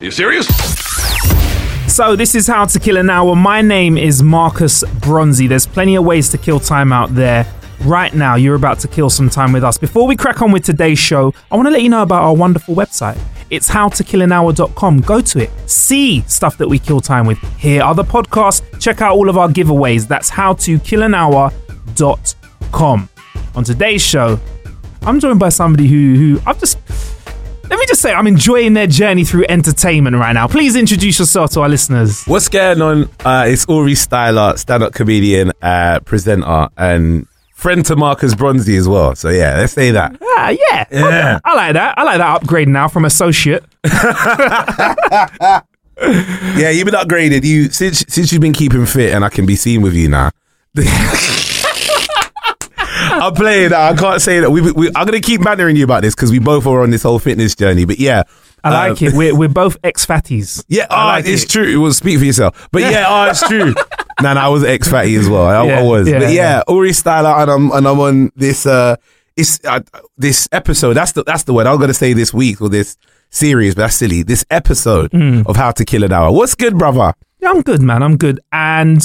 you serious? So this is how to kill an hour. My name is Marcus Bronzy. There's plenty of ways to kill time out there. Right now, you're about to kill some time with us. Before we crack on with today's show, I want to let you know about our wonderful website. It's howtokillanhour.com. Go to it. See stuff that we kill time with. Hear other podcasts. Check out all of our giveaways. That's howtokillanhour.com. On today's show, I'm joined by somebody who who I've just let me just say I'm enjoying their journey through entertainment right now. Please introduce yourself to our listeners. What's going on? Uh, it's Uri Styler, stand-up comedian, uh, presenter, and friend to Marcus Bronzy as well. So yeah, let's say that. Ah, yeah. Yeah. I like that. I like that upgrade now from associate. Yeah, you've been upgraded. You since since you've been keeping fit, and I can be seen with you now. I'm playing that. I can't say that. We, we, I'm gonna keep bantering you about this because we both are on this whole fitness journey. But yeah, I like um, it. We're, we're both ex fatties. Yeah, oh, like it's it. true. Well, speak for yourself. But yeah, oh, it's true. no, no, I was ex fatty as well. I, Yeah, I was. yeah, but yeah, yeah. Uri Styler, and I'm and I'm on this uh, it's uh, this episode. That's the that's the word I was gonna say this week or this series, but that's silly. This episode Mm. of How to Kill an Hour. What's good, brother? Yeah, I'm good, man. I'm good. And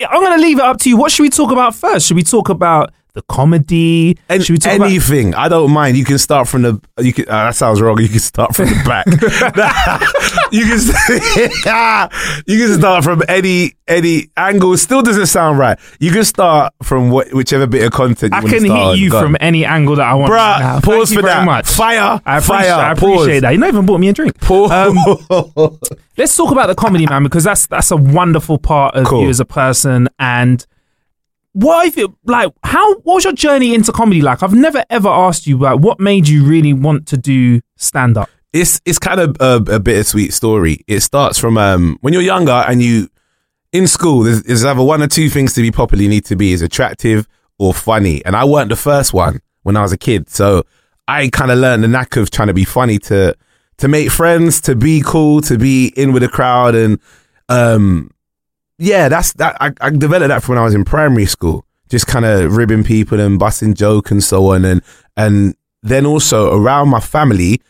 I'm going to leave it up to you. What should we talk about first? Should we talk about the comedy? And should we talk about anything. I don't mind. You can start from the. You can. Uh, that sounds wrong. You can start from the back. you can. you can start from any any angle. Still doesn't sound right. You can start from what, whichever bit of content. You I can hit on. you Go on. from any angle that I want. Bruh, right pause for that. much. Fire, I fire, I appreciate pause. that. You not even bought me a drink. Pause. Um, let's talk about the comedy, man, because that's that's a wonderful part of Cool. you as a person. And what if it like how what was your journey into comedy like? I've never ever asked you like what made you really want to do stand up. it's it's kind of a, a bittersweet story. It starts from um, when you're younger and you in school. There's, there's either one or two things to be popular. You need to be is attractive or funny, and I weren't the first one when I was a kid. So I kind of learned the knack of trying to be funny to to make friends, to be cool, to be in with the crowd, and um, yeah, that's that. I, I developed that from when I was in primary school, just kind of ribbing people and busting joke and so on, and and then also around my family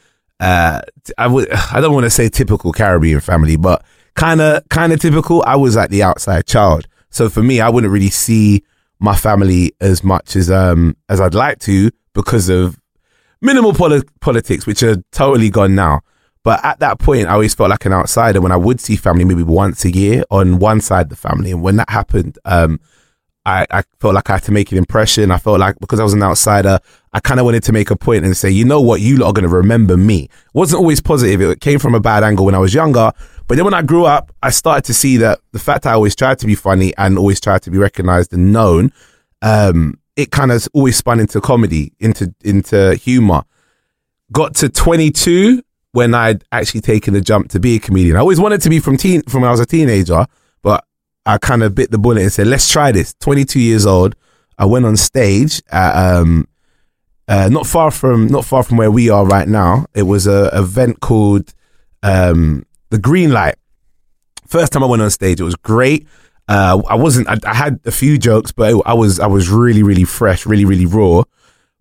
uh I would I don't want to say typical Caribbean family, but kind of kind of typical. I was like the outside child, so for me, I wouldn't really see my family as much as um as I'd like to because of minimal poli- politics, which are totally gone now. But at that point, I always felt like an outsider when I would see family maybe once a year on one side of the family, and when that happened, um, I, I felt like I had to make an impression. I felt like because I was an outsider, I kind of wanted to make a point and say, you know what, you lot are going to remember me. Wasn't always positive. It came from a bad angle when I was younger. But then when I grew up, I started to see that the fact that I always tried to be funny and always tried to be recognized and known, um, it kind of always spun into comedy, into, into humor. Got to 22 when I'd actually taken the jump to be a comedian. I always wanted to be from teen, from when I was a teenager, but I kind of bit the bullet and said, let's try this. 22 years old. I went on stage at, um, uh, not far from, not far from where we are right now. It was a event called, um, the Green Light. First time I went on stage, it was great. Uh, I wasn't, I, I had a few jokes, but I was, I was really, really fresh, really, really raw.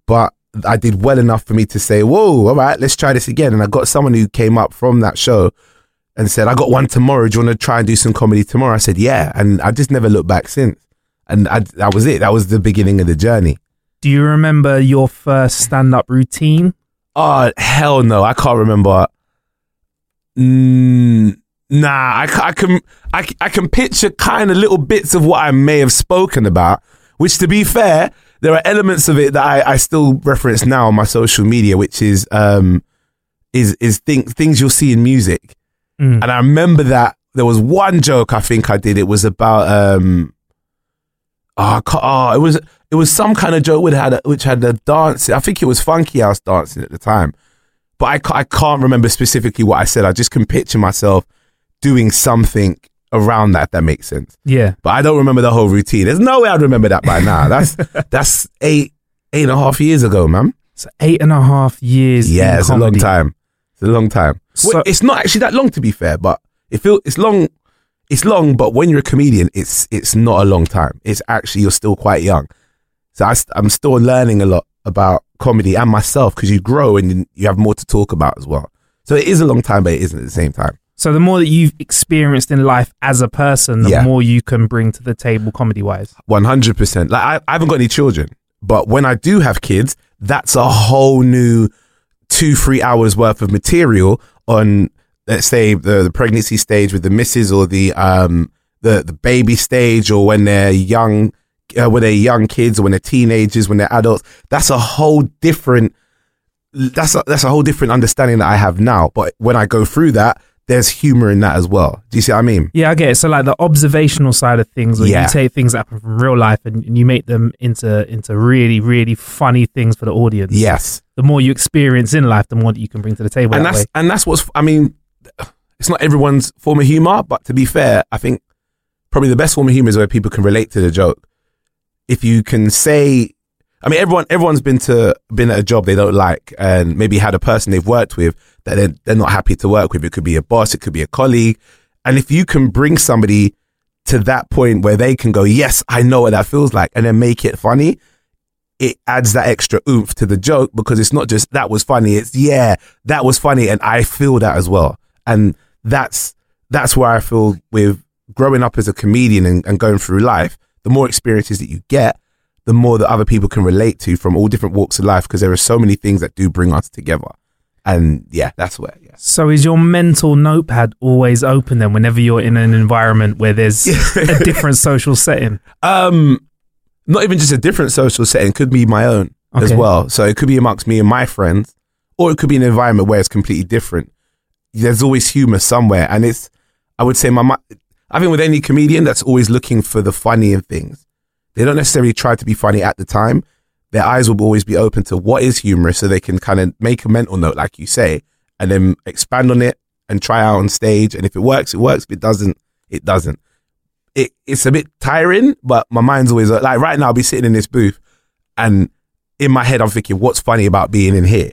But I did well enough for me to say, whoa, all right, let's try this again. And I got someone who came up from that show and said, I got one tomorrow. Do you want to try and do some comedy tomorrow? I said, yeah. And I just never looked back since. And I, that was it. That was the beginning of the journey. Do you remember your first stand up routine? Oh hell no, I can't remember. Mm, nah, I, I can I, I can picture kind of little bits of what I may have spoken about. Which, to be fair, there are elements of it that I, I still reference now on my social media, which is um is is things things you'll see in music. Mm. And I remember that there was one joke I think I did. It was about um oh, oh it was it was some kind of joke which had a, which had a dance. I think it was Funky House dancing at the time, but I I can't remember specifically what I said. I just can picture myself doing something around that. If that makes sense. Yeah. But I don't remember the whole routine. There's no way I'd remember that by now. That's that's eight eight and a half years ago, man. So eight and a half years. Yeah, it's a long time. It's a long time. So- Well, it's not actually that long to be fair, but it feel it's long. It's long, but when you're a comedian, it's it's not a long time. It's actually you're still quite young. So I, am still learning a lot about comedy and myself because you grow and you have more to talk about as well. So it is a long time, but it isn't at the same time. So the more that you've experienced in life as a person, the Yeah. more you can bring to the table comedy wise. One hundred percent. Like I, I haven't got any children, but when I do have kids, that's a whole new two three hours worth of material on let's say the, the pregnancy stage with the missus or the um the the baby stage or when they're young uh, when they're young kids or when they're teenagers when they're adults. That's a whole different. That's a, that's a whole different understanding that I have now. But when I go through that, there's humor in that as well. Do you see what I mean? Yeah, I get it. So like the observational side of things, where Yeah. you take things that happen from real life and, and you make them into into really really funny things for the audience. Yes. The more you experience in life, the more that you can bring to the table. and that that's way. and that's what's I mean, it's not everyone's form of humor, but to be fair, I think probably the best form of humor is where people can relate to the joke. If you can say, I mean, everyone everyone's been to been at a job they don't like, and maybe had a person they've worked with that they're, they're not happy to work with. It could be a boss, it could be a colleague, and if you can bring somebody to that point where they can go, yes, I know what that feels like, and then make it funny, it adds that extra oomph to the joke because it's not just that was funny. It's yeah, that was funny, and I feel that as well. And that's that's where I feel with growing up as a comedian and, and going through life. The more experiences that you get, the more that other people can relate to from all different walks of life because there are so many things that do bring us together. And yeah, that's where. Yeah. So is your mental notepad always open then whenever you're in an environment where there's a different social setting? Um, not even just a different social setting, could be my own as well. So it could be amongst me and my friends, or it could be an environment where it's completely different. There's always humor somewhere, and it's. I would say my. I think with any comedian that's always looking for the funny in things. They don't necessarily try to be funny at the time. Their eyes will always be open to what is humorous, so they can kind of make a mental note, like you say, and then expand on it and try out on stage. And if it works, it works. If it doesn't, it doesn't it, it's a bit tiring, but my mind's always like right now. I'll be sitting in this booth, and in my head, I'm thinking, what's funny about being in here?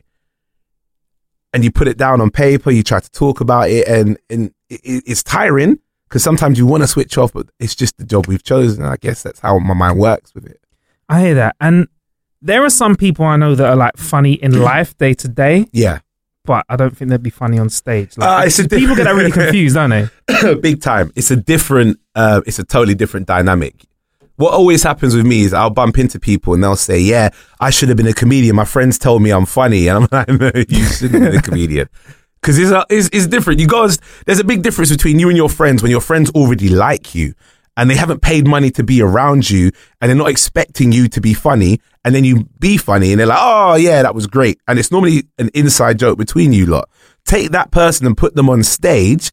And you put it down on paper, you try to talk about it, and and it, it- it's tiring because sometimes you want to switch off, but it's just the job we've chosen. I guess that's how my mind works with it. I hear that. And there are some people I know that are like funny in life day to day, Yeah, but I don't think they'd be funny on stage. Like, Uh, it's people get that really confused, don't they? big time. It's a different, uh, it's a totally different dynamic. What always happens with me is I'll bump into people and they'll say, "Yeah, I should have been a comedian. My friends told me I'm funny," and I'm like, "No, you shouldn't have been a comedian." Because it's, a- it's it's different. You guys, there's a big difference between you and your friends when your friends already like you and they haven't paid money to be around you and they're not expecting you to be funny, and then you be funny and they're like, "Oh yeah, that was great," and it's normally an inside joke between you lot. Take that person and put them on stage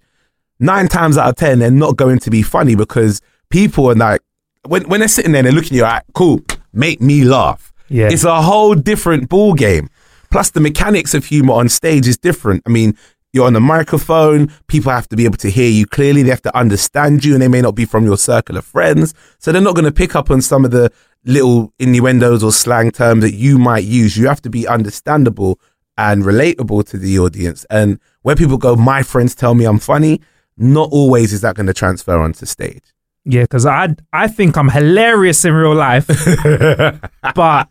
nine times out of ten, they're not going to be funny because people are like, when, when they're sitting there, and they're looking at you, like, cool, make me laugh. Yeah. It's a whole different ball game. Plus, the mechanics of humor on stage is different. I mean, you're on a microphone, people have to be able to hear you clearly, they have to understand you, and they may not be from your circle of friends. So they're not going to pick up on some of the little innuendos or slang terms that you might use. You have to be understandable and relatable to the audience. And where people go, my friends tell me I'm funny, not always is that going to transfer onto stage. Yeah, because I I think I'm hilarious in real life, but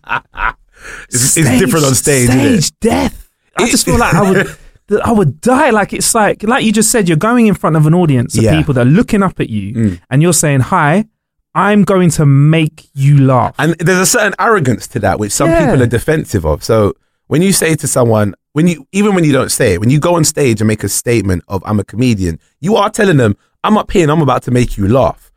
It's, it's different on stage? Stage death. I just feel like I would. I would die. Like it's like like you just said, you're going in front of an audience of Yeah. people that are looking up at you, Mm. and you're saying, "Hi, I'm going to make you laugh." And there's a certain arrogance to that, which some Yeah. people are defensive of. So when you say to someone, when you even when you don't say it, when you go on stage and make a statement of I'm a comedian, you are telling them I'm up here and I'm about to make you laugh.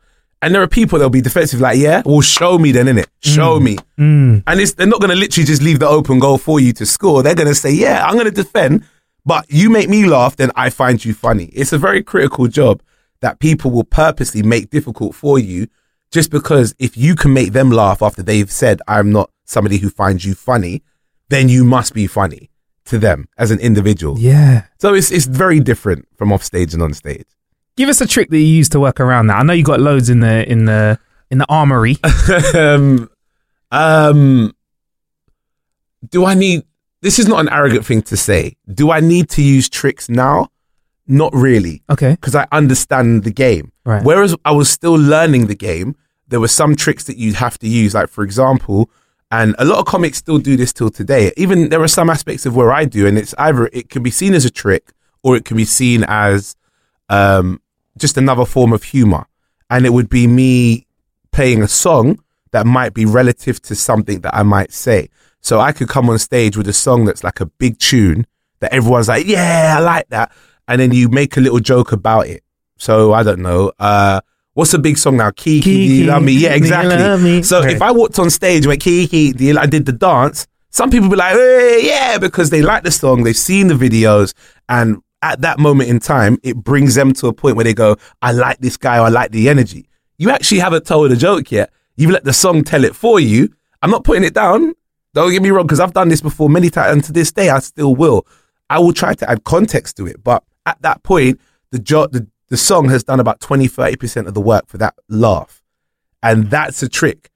And there are people that'll be defensive, like, yeah, well, show me then, innit? Show mm. me. Mm. And it's, they're not going to literally just leave the open goal for you to score. They're going to say, yeah, I'm going to defend, but you make me laugh, then I find you funny. It's a very critical job that people will purposely make difficult for you just because if you can make them laugh after they've said, I'm not somebody who finds you funny, then you must be funny to them as an individual. Yeah. So it's, it's very different from off stage and on stage. Give us a trick that you use to work around that. I know you got loads in the in the in the armory. um, um, do I need? This is not an arrogant thing to say. Do I need to use tricks now? Not really, Okay. because I understand the game. Right. Whereas I was still learning the game, there were some tricks that you'd have to use. Like for example, and a lot of comics still do this till today. Even there are some aspects of where I do, and it's either it can be seen as a trick or it can be seen as um, just another form of humor. And it would be me playing a song that might be relative to something that I might say. So I could come on stage with a song that's like a big tune that everyone's like, yeah, I like that. And then you make a little joke about it. So I don't know. Uh, what's a big song now? Kiki, do you love me? Yeah, do you love exactly. me? So Right. if I walked on stage went Kiki, do you, I did the dance. Some people be like, hey, yeah, because they like the song, they've seen the videos, and at that moment in time, it brings them to a point where they go, I like this guy, or I like the energy. You actually haven't told a joke yet. You've let the song tell it for you. I'm not putting it down. Don't get me wrong, because I've done this before many times, and to this day, I still will. I will try to add context to it, but at that point, the jo- the, the song has done about 20, 30% of the work for that laugh. And that's a trick.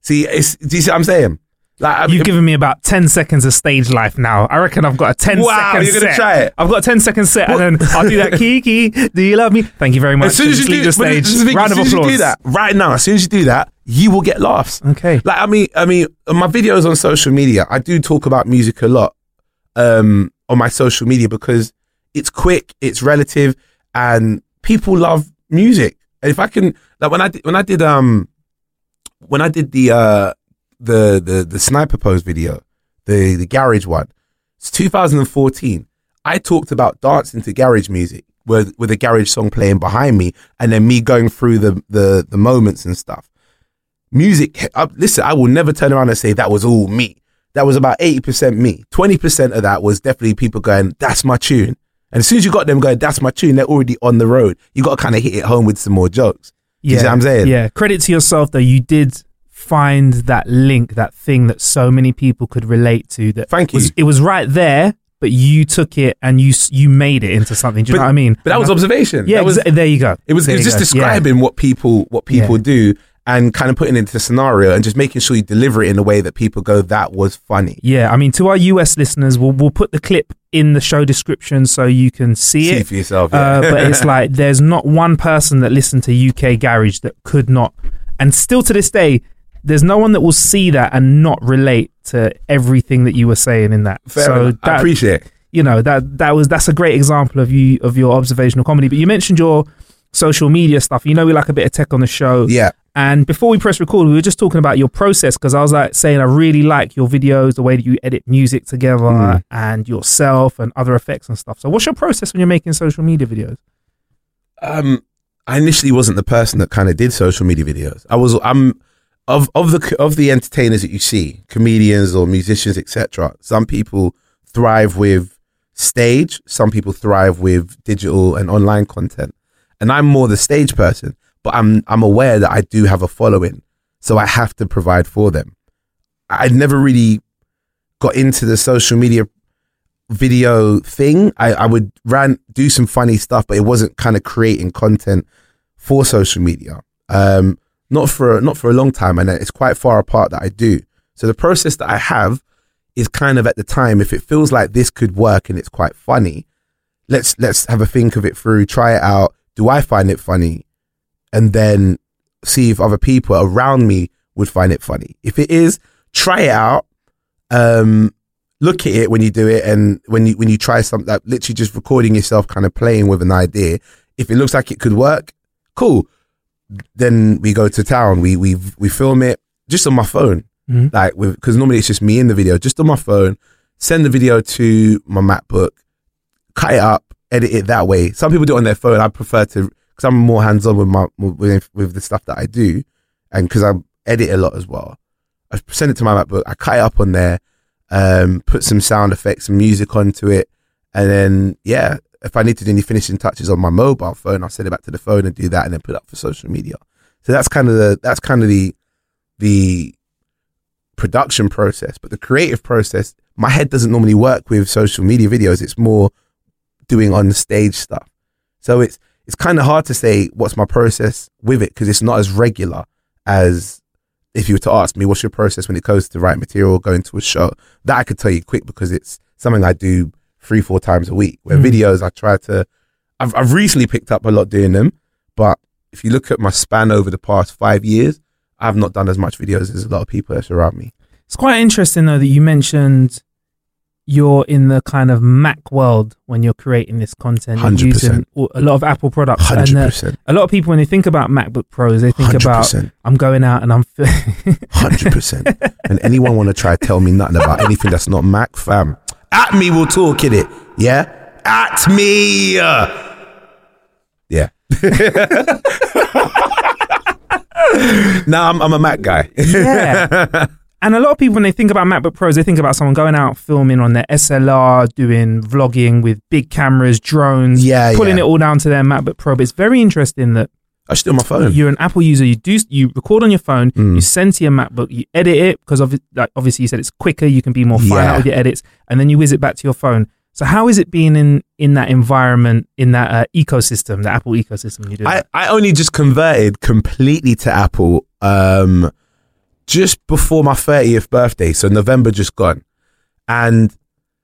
See, it's, do you see what I'm saying? Like, I- You've given me about 10 seconds of stage life now. I reckon I've got a 10 Wow, second you're gonna set. try it? I've got a 10 second set and then I'll do that. Kiki, do you love me? Thank you very much. as soon as you do, leave the stage. this is the thing, Round as of soon as applause. you do that right now, as soon as you do that, you will get laughs. Okay. Like I mean, I mean, my videos on social media, I do talk about music a lot um, on my social media because it's quick, it's relative, and people love music. And if I can, like when I did, when I did, um, when I did the uh, the the the sniper pose video, the the garage one, it's 2014. I talked about dancing to garage music with with a garage song playing behind me, and then me going through the the the moments and stuff music. I, listen, I will never turn around and say that was all me. That was about 80% me. 20% of that was definitely people going, that's my tune. And as soon as you got them going, that's my tune, they're already on the road. You got to kind of hit it home with some more jokes. You see what I'm saying? Yeah. Credit to yourself though. You did find that link, that thing that so many people could relate to. That Thank was, you. it was right there, but you took it and you you made it into something. Do you know what I mean? But that was I- observation. Yeah. That was, exa- there you go. it was, it was just go. Yeah. describing what people, what people Yeah. do and kind of putting it into the scenario and just making sure you deliver it in a way that people go, that was funny. Yeah, I mean, to our US listeners, we'll we'll put the clip in the show description so you can see, See it. for yourself. Yeah. Uh, but it's like there's not one person that listened to UK Garage that could not, and still to this day, there's no one that will see that and not relate to everything that you were saying in that. Fair so enough. I appreciate it. you know that that was that's a great example of you of your observational comedy. But you mentioned your social media stuff. You know, we like a bit of tech on the show. Yeah. And before we press record, we were just talking about your process because I was like saying I really like your videos, the way that you edit music together, Mm. and yourself and other effects and stuff. So, what's your process when you're making social media videos? um, I initially wasn't the person that kind of did social media videos. I was I'm of of the of the entertainers that you see, comedians or musicians, etc. Some people thrive with stage. Some people thrive with digital and online content. And I'm more the stage person, but I'm I'm aware that I do have a following, so I have to provide for them. I never really got into the social media video thing. I, I would ran do some funny stuff, but it wasn't kind of creating content for social media. Um, not for not for a long time, and it's quite far apart that I do. So the process that I have is kind of at the time. If it feels like this could work and it's quite funny, let's let's have a think of it through, try it out. Do I find it funny? And then see if other people around me would find it funny. If it is, try it out. Um, look at it when you do it and when you when you try something like literally just recording yourself kind of playing with an idea if it looks like it could work cool then we go to town we we we film it just on my phone Mhm. like because normally it's just me in the video just on my phone send the video to my MacBook, cut it up, edit it that way. Some people do it on their phone. I prefer to because I'm more hands on with my with, with the stuff that I do, and because I edit a lot as well. I send it to my MacBook. I cut it up on there, um, put some sound effects, some music onto it, and then yeah, if I need to do any finishing touches on my mobile phone, I'll send it back to the phone and do that, and then put it up for social media. So that's kind of the that's kind of the the production process, but the creative process, my head doesn't normally work with social media videos. It's more doing on the stage stuff. So it's it's kind of hard to say what's my process with it because it's not as regular as if you were to ask me what's your process when it comes to write material going to a show. That I could tell you quick because it's something I do three four times a week. Where Mm. videos I try to, I've I've recently picked up a lot doing them, but if you look at my span over the past five years, I've not done as much videos as a lot of people that surround me. It's quite interesting though that you mentioned you're in the kind of Mac world when you're creating this content. You're 100%. using a lot of Apple products. Hundred And uh, a lot of people when they think about MacBook Pros, they think about 100%. I'm going out and I'm. hundred percent. And anyone want to try to tell me nothing about anything that's not Mac, fam? At me, we'll talk in it. Yeah, at me. Yeah. nah, I'm, I'm a Mac guy. yeah. And a lot of people, when they think about MacBook Pros, they think about someone going out filming on their SLR, doing vlogging with big cameras, drones, Yeah, pulling yeah. it all down to their MacBook Pro. But it's very interesting that I still my phone. you're an Apple user. You do you record on your phone, Mm. you send to your MacBook, you edit it because of like obviously you said it's quicker. You can be more fine Yeah. out with your edits, and then you whiz it back to your phone. So how is it being in in that environment, in that uh, ecosystem, the Apple ecosystem? You do. I, that? I only just converted completely to Apple um, just before my 30th birthday. So November just gone. And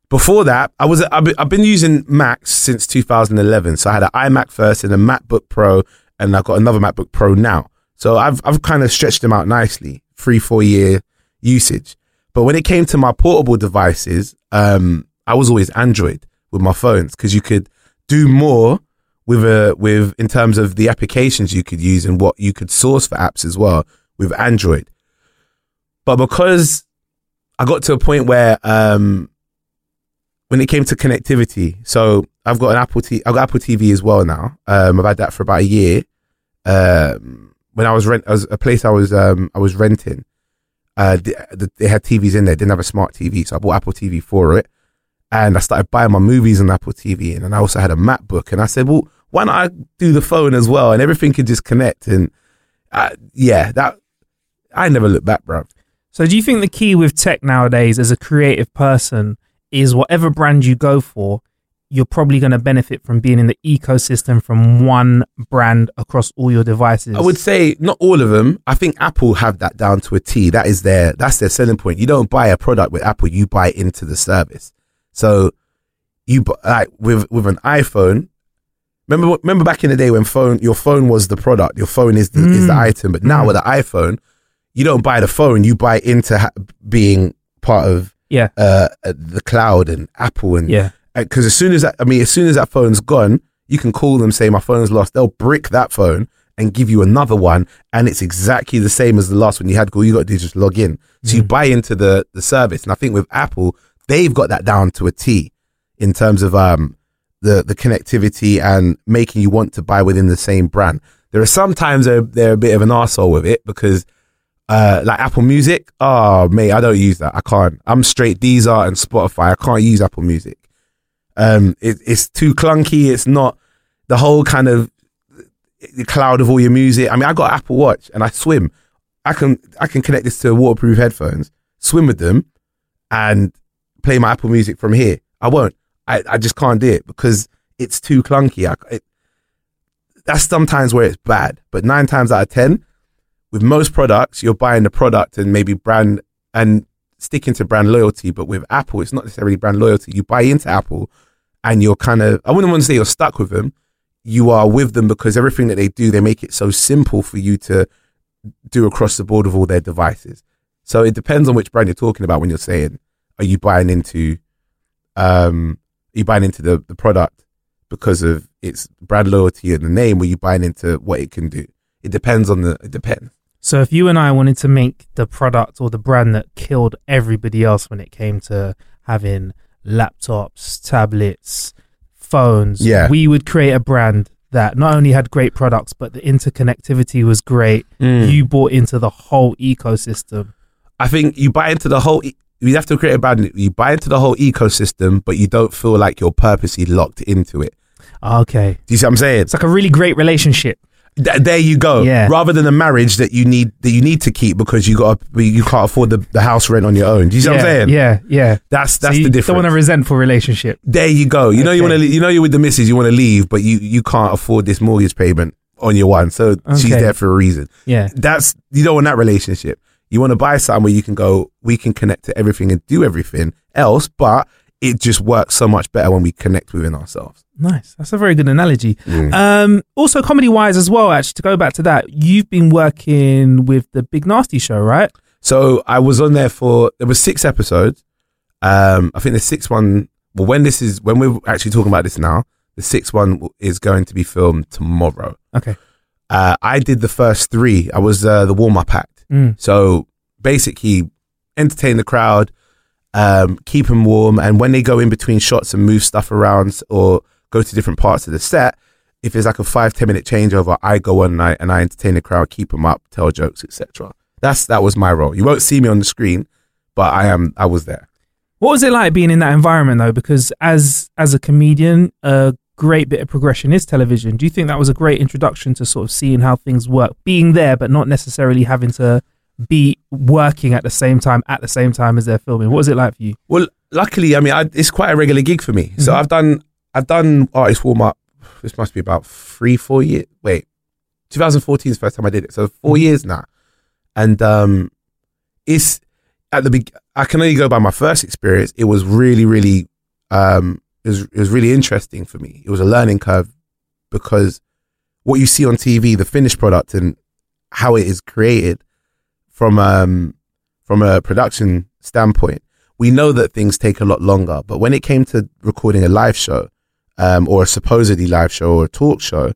before that, I was I've been, I've been using Macs since 2011. So I had an iMac first and a MacBook Pro, and I've got another MacBook Pro now. So I've I've kind of stretched them out nicely, three four year usage. But when it came to my portable devices, um, I was always Android with my phones because you could do more with a with in terms of the applications you could use and what you could source for apps as well with Android. But because I got to a point where um when it came to connectivity, so I've got an Apple T I've got Apple TV as well now. Um I've had that for about a year. Um when I was rent I was a place I was um I was renting. Uh the, the, they had TVs in there, didn't have a smart TV, so I bought Apple TV for it and I started buying my movies on Apple TV, and then I also had a MacBook, and I said, well, why not I do the phone as well, and everything could just connect, and uh, yeah, that I never look back, bro. So, do you think the key with tech nowadays as a creative person is whatever brand you go for, you're probably going to benefit from being in the ecosystem from one brand across all your devices? I would say not all of them. I think Apple have that down to a T. That is their that's their selling point. You don't buy a product with Apple, you buy into the service. So you like with with an iPhone. Remember remember back in the day when phone your phone was the product, your phone is the is the Mm. item. But now Mm. with the iPhone, you don't buy the phone, you buy into ha- being part of Yeah. uh, the cloud and Apple and Yeah. Because as soon as that, I mean, as soon as that phone's gone, you can call them, say my phone's lost. They'll brick that phone and give you another one, and it's exactly the same as the last one you had. All you got to do is just log in. So you buy into the the service, and I think with Apple, they've got that down to a T in terms of um the the connectivity and making you want to buy within the same brand. There are sometimes they're they're a bit of an arsehole with it because uh, like Apple Music. Oh, mate, I don't use that. I can't. I'm straight Deezer and Spotify. I can't use Apple Music. Um, it, it's too clunky. It's not the whole kind of the cloud of all your music. I mean, I got Apple Watch and I swim. I can I can connect this to waterproof headphones, swim with them, and play my Apple Music from here. I won't. I, I just can't do it because it's too clunky. I, it, that's sometimes where it's bad, but nine times out of ten, with most products, you're buying the product and maybe brand and sticking to brand loyalty. But with Apple, it's not necessarily brand loyalty. You buy into Apple and you're kind of, I wouldn't want to say you're stuck with them. You are with them because everything that they do, they make it so simple for you to do across the board with all their devices. So it depends on which brand you're talking about when you're saying, are you buying into, um, are you buying into the, the product because of its brand loyalty and the name, or are you buying into what it can do? It depends on the, it depends. So if you and I wanted to make the product or the brand that killed everybody else when it came to having laptops, tablets, phones. Yeah. We would create a brand that not only had great products, but the interconnectivity was great. Mm. You bought into the whole ecosystem. I think you buy into the whole. E- you have to create a brand. You buy into the whole ecosystem, but you don't feel like you're purposely locked into it. Okay. Do you see what I'm saying? It's like a really great relationship. Th- there you go. Yeah. Rather than a marriage that you need that you need to keep because you got you can't afford the, the house rent on your own. Do you see yeah, what I'm saying? Yeah, yeah. That's So that's you the difference. Don't want a resentful relationship. there you go. You know you want to you know you're with the missus. You want to leave, but you you can't afford this mortgage payment on your one. So she's there for a reason. Yeah. That's you don't want that relationship. You want to buy something where you can go. We can connect to everything and do everything else, but it just works so much better when we connect within ourselves. Nice. That's a very good analogy. Mm. Um, also, comedy wise as well, actually, to go back to that, you've been working with the Big Narstie Show, right? So I was on there for there was six episodes. Um, I think the sixth one. Well, when this is when we're actually talking about this now, the sixth one is going to be filmed tomorrow. Okay. Uh, I did the first three. I was uh, the warm up act. Mm. So basically, entertain the crowd, um, keep them warm, and when they go in between shots and move stuff around or go to different parts of the set, if there's like a five ten minute changeover, I go on and I, and I entertain the crowd, keep them up, tell jokes, etc. That's that was my role. You won't see me on the screen, but I am. I was there. What was it like being in that environment though? Because as as a comedian, a great bit of progression is television. Do you think that was a great introduction to sort of seeing how things work, being there but not necessarily having to be working at the same time at the same time as they're filming? What was it like for you? Well, luckily, I mean, I, it's quite a regular gig for me. So Mhm. I've done I've done artist warm up. This must be about three, four years. Wait, 2014 is the first time I did it. So 4 Mhm. years now, and um, it's at the. I can only go by my first experience. It was really, really, um, it was it was really interesting for me. It was a learning curve because what you see on TV, the finished product, and how it is created from um from a production standpoint, we know that things take a lot longer. But when it came to recording a live show, um, or a supposedly live show or a talk show,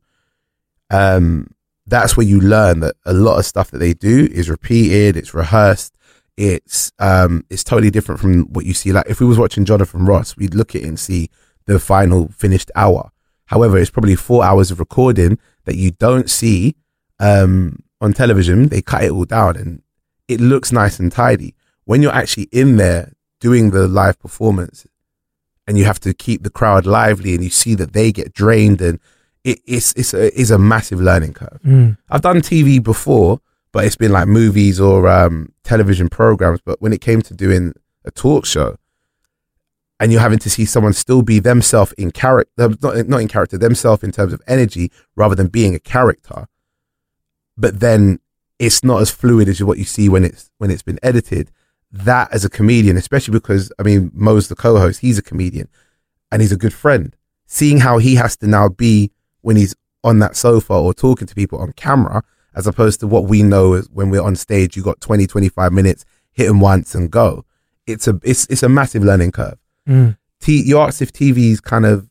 um, that's where you learn that a lot of stuff that they do is repeated, it's rehearsed, it's um, it's totally different from what you see. Like if we was watching Jonathan Ross, we'd look at it and see the final finished hour. However, it's probably four hours of recording that you don't see um, on television. They cut it all down and it looks nice and tidy. When you're actually in there doing the live performance and you have to keep the crowd lively and you see that they get drained and it, it's, it's, a, it's a massive learning curve. Mm. I've done TV before, but it's been like movies or um, television programs. But when it came to doing a talk show, and you're having to see someone still be themselves in character, not not in character, themselves in terms of energy, rather than being a character. But then it's not as fluid as what you see when it's when it's been edited. That as a comedian, especially because I mean Mo's the co-host, he's a comedian, and he's a good friend. Seeing how he has to now be when he's on that sofa or talking to people on camera, as opposed to what we know is when we're on stage, you got 20, 25 minutes, hit them once and go. It's a it's it's a massive learning curve. Mm. T, you asked if TV is kind of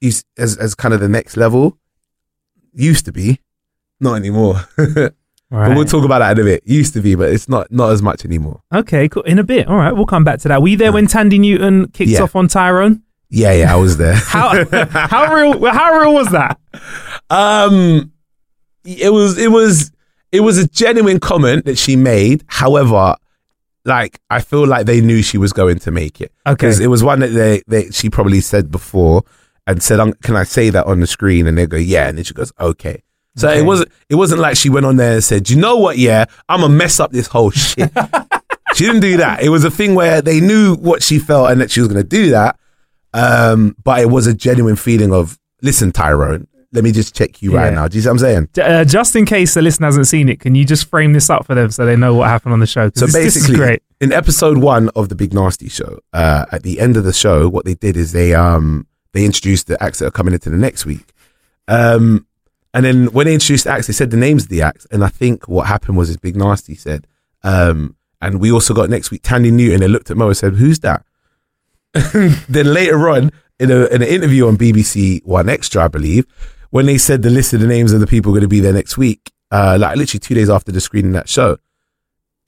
is as as kind of the next level. Used to be, not anymore. but we'll talk about that in a bit. Used to be, but it's not not as much anymore. Okay, cool. In a bit. All right, we'll come back to that. Were you there when Thandie Newton kicked Yeah. off on Tyrone? Yeah, yeah, I was there. How how real how real was that? Um, it was it was it was a genuine comment that she made. However, like I feel like they knew she was going to make it Okay. because it was one that they, they she probably said before and said, um, "Can I say that on the screen?" And they go, "Yeah," and then she goes, "Okay." So Okay. it wasn't it wasn't like she went on there and said, "You know what? Yeah, I'm gonna mess up this whole shit." she didn't do that. It was a thing where they knew what she felt and that she was gonna do that. Um, but it was a genuine feeling of, "Listen, Tyrone." Let me just check you right now. Do you see what I'm saying? Uh, just in case the listener hasn't seen it, can you just frame this up for them so they know what happened on the show? So this, this is basically, great. in episode one of the Big Narstie Show, uh, at the end of the show, what they did is they um they introduced the acts that are coming into the next week. Um, and then when they introduced acts, they said the names of the acts, and I think what happened was is Big Narstie said, um, and we also got next week Thandie Newton. They looked at Mo and said, "Who's that?" then later on in a in an interview on BBC 1Xtra, I believe, when they said the list of the names of the people going to be there next week, uh, like literally two days after the screening that show,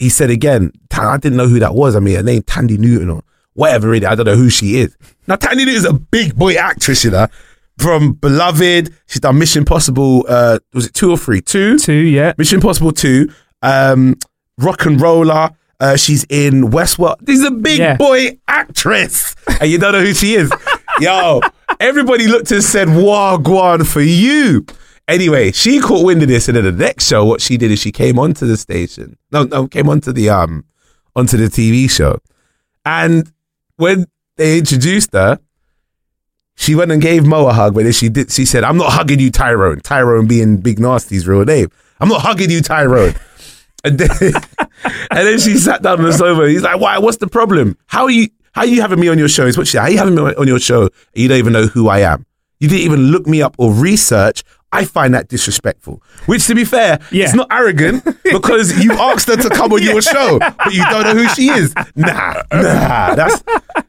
he said again, I didn't know who that was. I mean, a name Thandie Newton or whatever. Really, I don't know who she is. Now, Thandie Newton is a big boy actress, you know, from Beloved. She's done Mission Impossible. Uh, was it two or three? Two. Two, yeah. Mission Impossible two. Um, RocknRolla. Uh, she's in Westworld. This is a big Yeah. boy actress, and you don't know who she is. Yo, everybody looked and said, "Wagwan for you." Anyway, she caught wind of this, and then the next show, what she did is she came onto the station. No, no, came onto the um, onto the TV show, and when they introduced her, she went and gave Mo a hug, but then she did. She said, "I'm not hugging you, Tyrone. Tyrone being Big Narstie's real name. I'm not hugging you, Tyrone." And then, and then she sat down on the sofa. He's like, "Why? What's the problem? How are you? How are you having me on your show? Is what she? How are you having me on your show? You don't even know who I am. You didn't even look me up or research." I find that disrespectful. Which, to be fair, Yeah. it's not arrogant because you asked her to come on your show, but you don't know who she is. Nah, nah, that's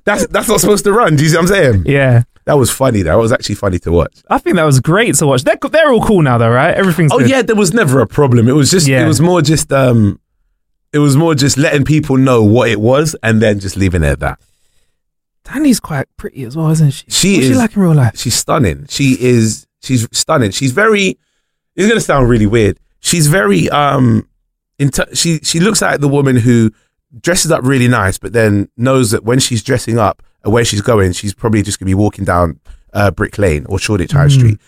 that's that's not supposed to run. Do you see what I'm saying? Yeah. That was funny. though. That was actually funny to watch. I think that was great to watch. They're, they're all cool now, though, right? Everything's Oh good. yeah, there was never a problem. It was just Yeah. it was more just um it was more just letting people know what it was and then just leaving it at that. Thandie's quite pretty as well, isn't she? She What's is she like in real life? She's stunning. She is she's stunning. She's very it's gonna sound really weird. She's very um into, she she looks like the woman who dresses up really nice, but then knows that when she's dressing up where she's going, she's probably just gonna be walking down uh, Brick Lane or Shoreditch High Street.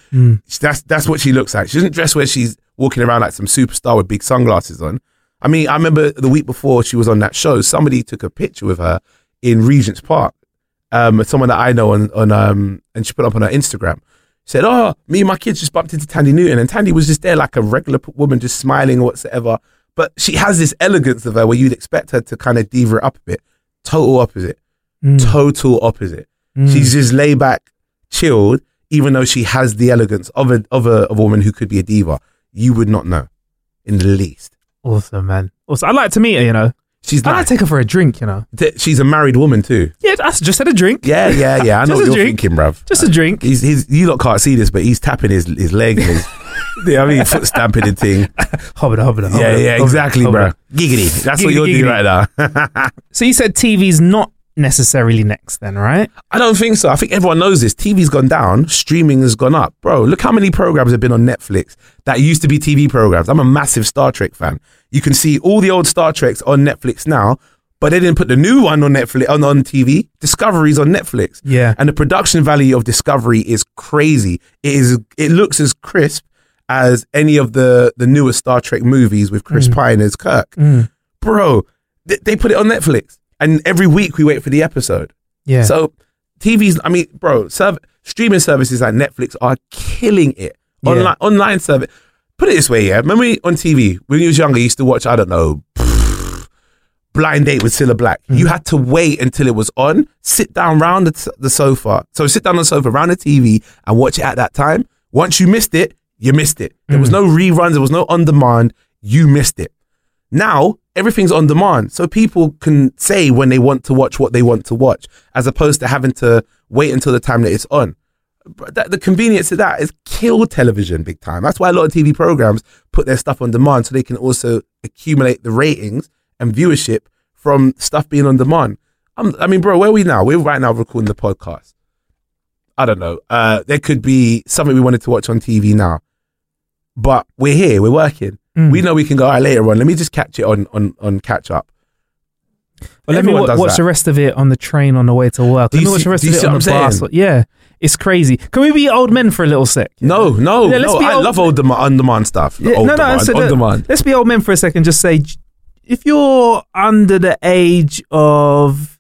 That's that's what she looks like. She doesn't dress where she's walking around like some superstar with big sunglasses on. I mean, I remember the week before she was on that show, somebody took a picture with her in Regent's Park. Um, someone that I know on on um, and she put up on her Instagram. Said, "Oh, me and my kids just bumped into Thandie Newton, and Thandie was just there like a regular woman, just smiling or whatsoever. But she has this elegance of her where you'd expect her to kind of diva it up a bit. Total opposite. Mm. Total opposite. Mm. She's just laid back, chilled, even though she has the elegance of a of a, of a woman who could be a diva. You would not know in the least. Awesome, man. Awesome. I'd like to meet her, you know. She's I'd like nice. to take her for a drink, you know. Th- She's a married woman too. Yeah, that's just had a drink. Yeah, yeah, yeah. I know what you're drink. thinking, bruv. Just a drink. He's, he's, you lot can't see this, but he's tapping his his leg and his, yeah, I mean, foot stamping and thing. Hobbit, hobbit, Yeah, yeah, exactly, bro. Giggity. That's what you're doing giggity. right now. So you said TV's not necessarily next, then, right? I don't think so. I think everyone knows this. TV's gone down, streaming has gone up. Bro, look how many programs have been on Netflix that used to be TV programs. I'm a massive Star Trek fan. You can see all the old Star Treks on Netflix now, but they didn't put the new one on Netflix on, on TV. Discovery's on Netflix. Yeah. And the production value of Discovery is crazy. It is it looks as crisp as any of the the newer Star Trek movies with Chris mm. Pine as Kirk. Mm. Bro, they, they put it on Netflix. And every week we wait for the episode. Yeah. So TVs, I mean, bro, serv- streaming services like Netflix are killing it. Online, Yeah. Online service. Put it this way, yeah. Remember on TV when you was younger, you used to watch, I don't know, Blind Date with Cilla Black. Mm. You had to wait until it was on, sit down round the, t- the sofa. So sit down on the sofa, round the TV, and watch it at that time. Once you missed it, you missed it. There Mm. was no reruns. There was no on demand. You missed it. Now everything's on demand, so people can say when they want to watch what they want to watch, as opposed to having to wait until the time that it's on. But that, the convenience of that is kill television big time. That's why a lot of TV programs put their stuff on demand, so they can also accumulate the ratings and viewership from stuff being on demand. I'm, I mean, bro, where are we now? We're right now recording the podcast. I don't know. Uh, there could be something we wanted to watch on TV now, but we're here. We're working. Mm. We know we can go later on. Let me just catch it on on on catch up. Let me watch the rest of it on the train on the way to work. Do Let you me watch the rest of it on the bus. Yeah, it's crazy. Can we be old men for a little sec? No, no, Yeah, let's no. be I old- love old demand, on demand stuff. Yeah, old no, no. demand, so on the- demand. Let's be old men for a second. Just say, if you're under the age of,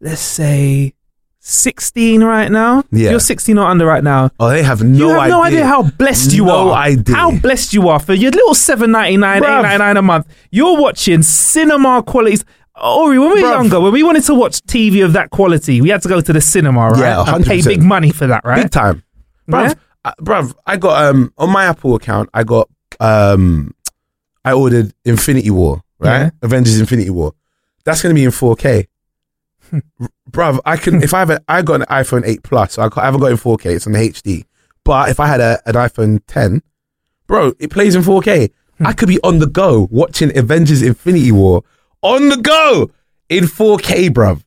let's say, 16 right now. if Yeah. You're 16 or under right now. Oh, they have no you have idea. no idea how blessed you No are. idea. How blessed you are for your little 7.99, Bruv. 8.99 a month. You're watching cinema qualities. Ori, when we were Bruv. younger, when we wanted to watch TV of that quality, we had to go to the cinema, right? Yeah, and pay 100%. big money for that, right? Big time. Bruv, Yeah? uh, bruv, I got um on my Apple account, I got um I ordered Infinity War, right? Yeah. Avengers Infinity War. That's gonna be in 4K. Bruv, I can if I have a, I got an iPhone 8 Plus, so I, I haven't got it in 4K, it's on the HD. But if I had a, an iPhone 10, bro, it plays in 4K. I could be on the go watching Avengers Infinity War on the go in 4K, bruv.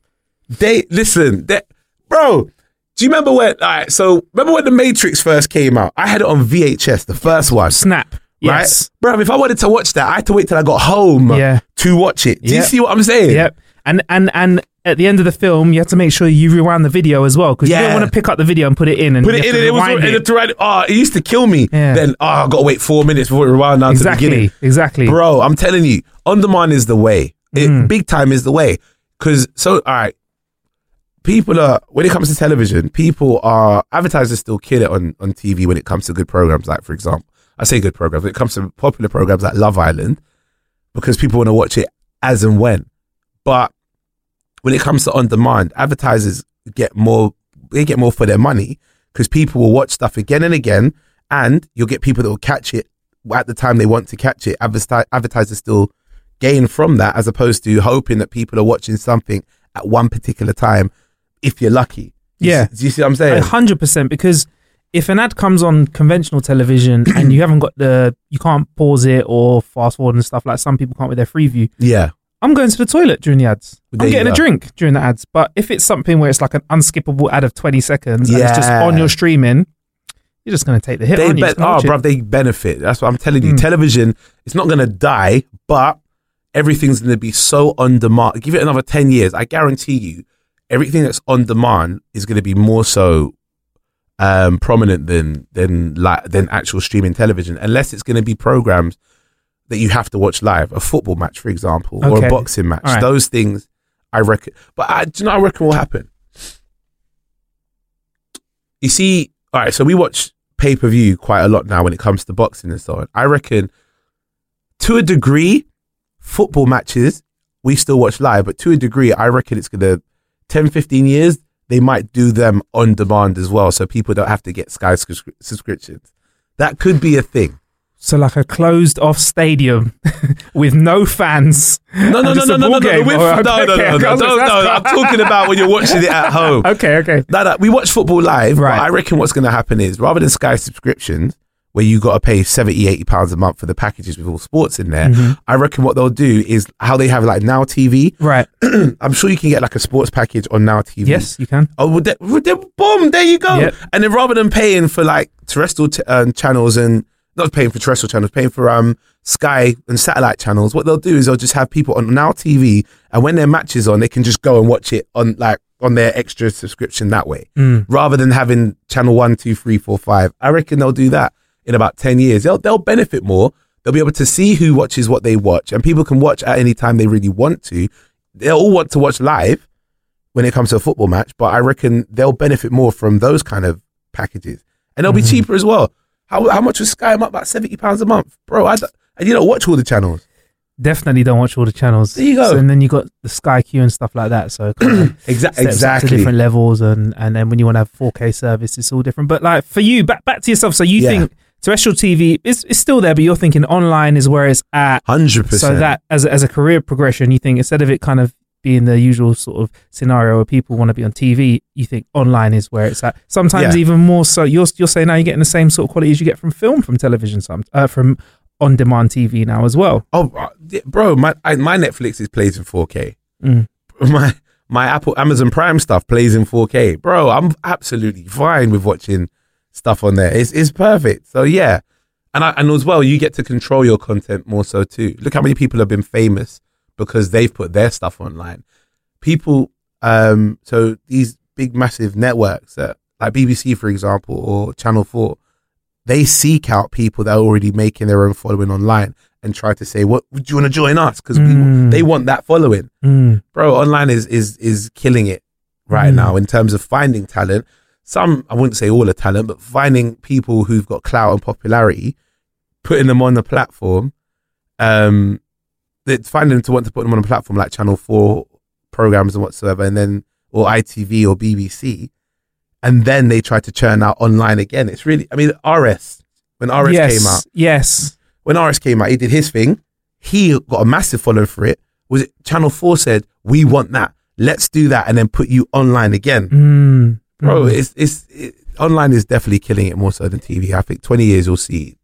They listen, they, bro. Do you remember when? All right, so remember when the Matrix first came out? I had it on VHS, the first one. Snap. Right, Yes. bro. If I wanted to watch that, I had to wait till I got home Yeah. to watch it. Do you see what I'm saying? Yep. And and and at the end of the film, you have to make sure you rewind the video as well because you Yeah. don't want to pick up the video and put it in and Put you it have in, to and it was rewind and it. right, oh, it used to kill me. Yeah. Then oh, I got to wait four minutes before it rewound down to the beginning. exactly. Exactly. Bro, I'm telling you, on demand is the way. It, Mm. Big time is the way. Because so, all right, people are when it comes to television, people are advertisers still kill it on on TV when it comes to good programs. Like for example, I say good programs when it comes to popular programs like Love Island, because people want to watch it as and when. But when it comes to on demand, advertisers get more. They get more for their money because people will watch stuff again and again, and you'll get people that will catch it at the time they want to catch it. Adverti- advertisers still gain from that as opposed to hoping that people are watching something at one particular time if you're lucky. You Yeah. see- do you see what I'm saying? A hundred percent. Because if an ad comes on conventional television and you haven't got the, you can't pause it or fast forward and stuff like some people can't with their Freeview. Yeah. I'm going to the toilet during the ads. There I'm getting a drink during the ads. But if it's something where it's like an unskippable ad of 20 seconds and it's just Yeah. on your streaming, you're just going to take the hit. They aren't you? Just gonna oh, watch it. bro, they benefit. That's what I'm telling you. Mm. Television, it's not going to die, but everything's going to be so on demand. Give it another 10 years. I guarantee you, everything that's on demand is going to be more so um, prominent than than like than actual streaming television, unless it's going to be programs that you have to watch live. A football match, for example, or a boxing match. Right. Those things, I reckon. But I, do you know? I reckon will happen. You see, all right. So we watch pay per view quite a lot now when it comes to boxing and so on. I reckon, to a degree, football matches we still watch live, but to a degree, I reckon it's gonna 10, 15 years they might do them on demand as well, so people don't have to get Sky subscri- subscriptions. That could be a thing. So like a closed off stadium with no fans. No, no, no, no, no, no, no, with- no, no, no, okay, no, no, no, no. I'm talking about when you're watching it at home. Okay, okay. No, no, we watch football live, Right. but I reckon what's going to happen is rather than Sky subscriptions, where you got to pay 70, 80 pounds a month for the packages with all sports in there, Mm-hmm. I reckon what they'll do is how they have like Now TV. Right. I'm sure you can get like a sports package on Now TV. Yes, you can. Oh, well, they, well, they- boom, there you go. Yep. And then rather than paying for like terrestrial t- um, channels and not paying for terrestrial channels, paying for um Sky and satellite channels, what they'll do is they'll just have people on Now TV, and when their match is on, they can just go and watch it on like on their extra subscription that way, Mm. rather than having channel one, two, three, four, five. I reckon they'll do that in about ten years. They'll they'll benefit more. They'll be able to see who watches what they watch, and people can watch at any time they really want to. They'll all want to watch live when it comes to a football match, but I reckon they'll benefit more from those kind of packages, and they'll be Mm-hmm. cheaper as well. How how much was Sky? I'm up about seventy pounds a month, bro. I you don't watch all the channels. Definitely don't watch all the channels. There you go. So, and then you got the Sky Q and stuff like that. So it kind of Exa- to exactly. different levels, and and then when you want to have 4K service, it's all different. But like for you, back back to yourself. So you Yeah. think terrestrial TV is is still there, but you're thinking online is where it's at. Hundred percent. So that as a, as a career progression, you think instead of it kind of being the usual sort of scenario where people want to be on TV, you think online is where it's at. Sometimes Yeah. even more so. You're you're saying now you're getting the same sort of quality as you get from film, from television, some uh, from on demand TV now as well. Oh, uh, bro, my I, my Netflix is plays in 4K. Mm. My my Apple Amazon Prime stuff plays in 4K, bro. I'm absolutely fine with watching stuff on there. It's it's perfect. So yeah, and I, and as well, you get to control your content more so too. Look how many people have been famous because they've put their stuff online. People, um, so these big massive networks, uh, like BBC for example, or Channel Four, they seek out people that are already making their own following online and try to say, "What do you want to join us?" Because Mm. they want that following, Mm. bro. Online is is is killing it right Mm. now in terms of finding talent. Some I wouldn't say all the talent, but finding people who've got clout and popularity, putting them on the platform, um, that finding them to want to put them on a platform like Channel Four programs and whatsoever, and then or ITV or BBC, and then they try to churn out online again. It's really, I mean, RS when RS yes, came out, yes, when RS came out, he did his thing. He got a massive following for it. Was it Channel Four said, "We want that. Let's do that," and then put you online again, mm. bro. Mm. It's it's it, online is definitely killing it more so than TV. I think twenty years you'll see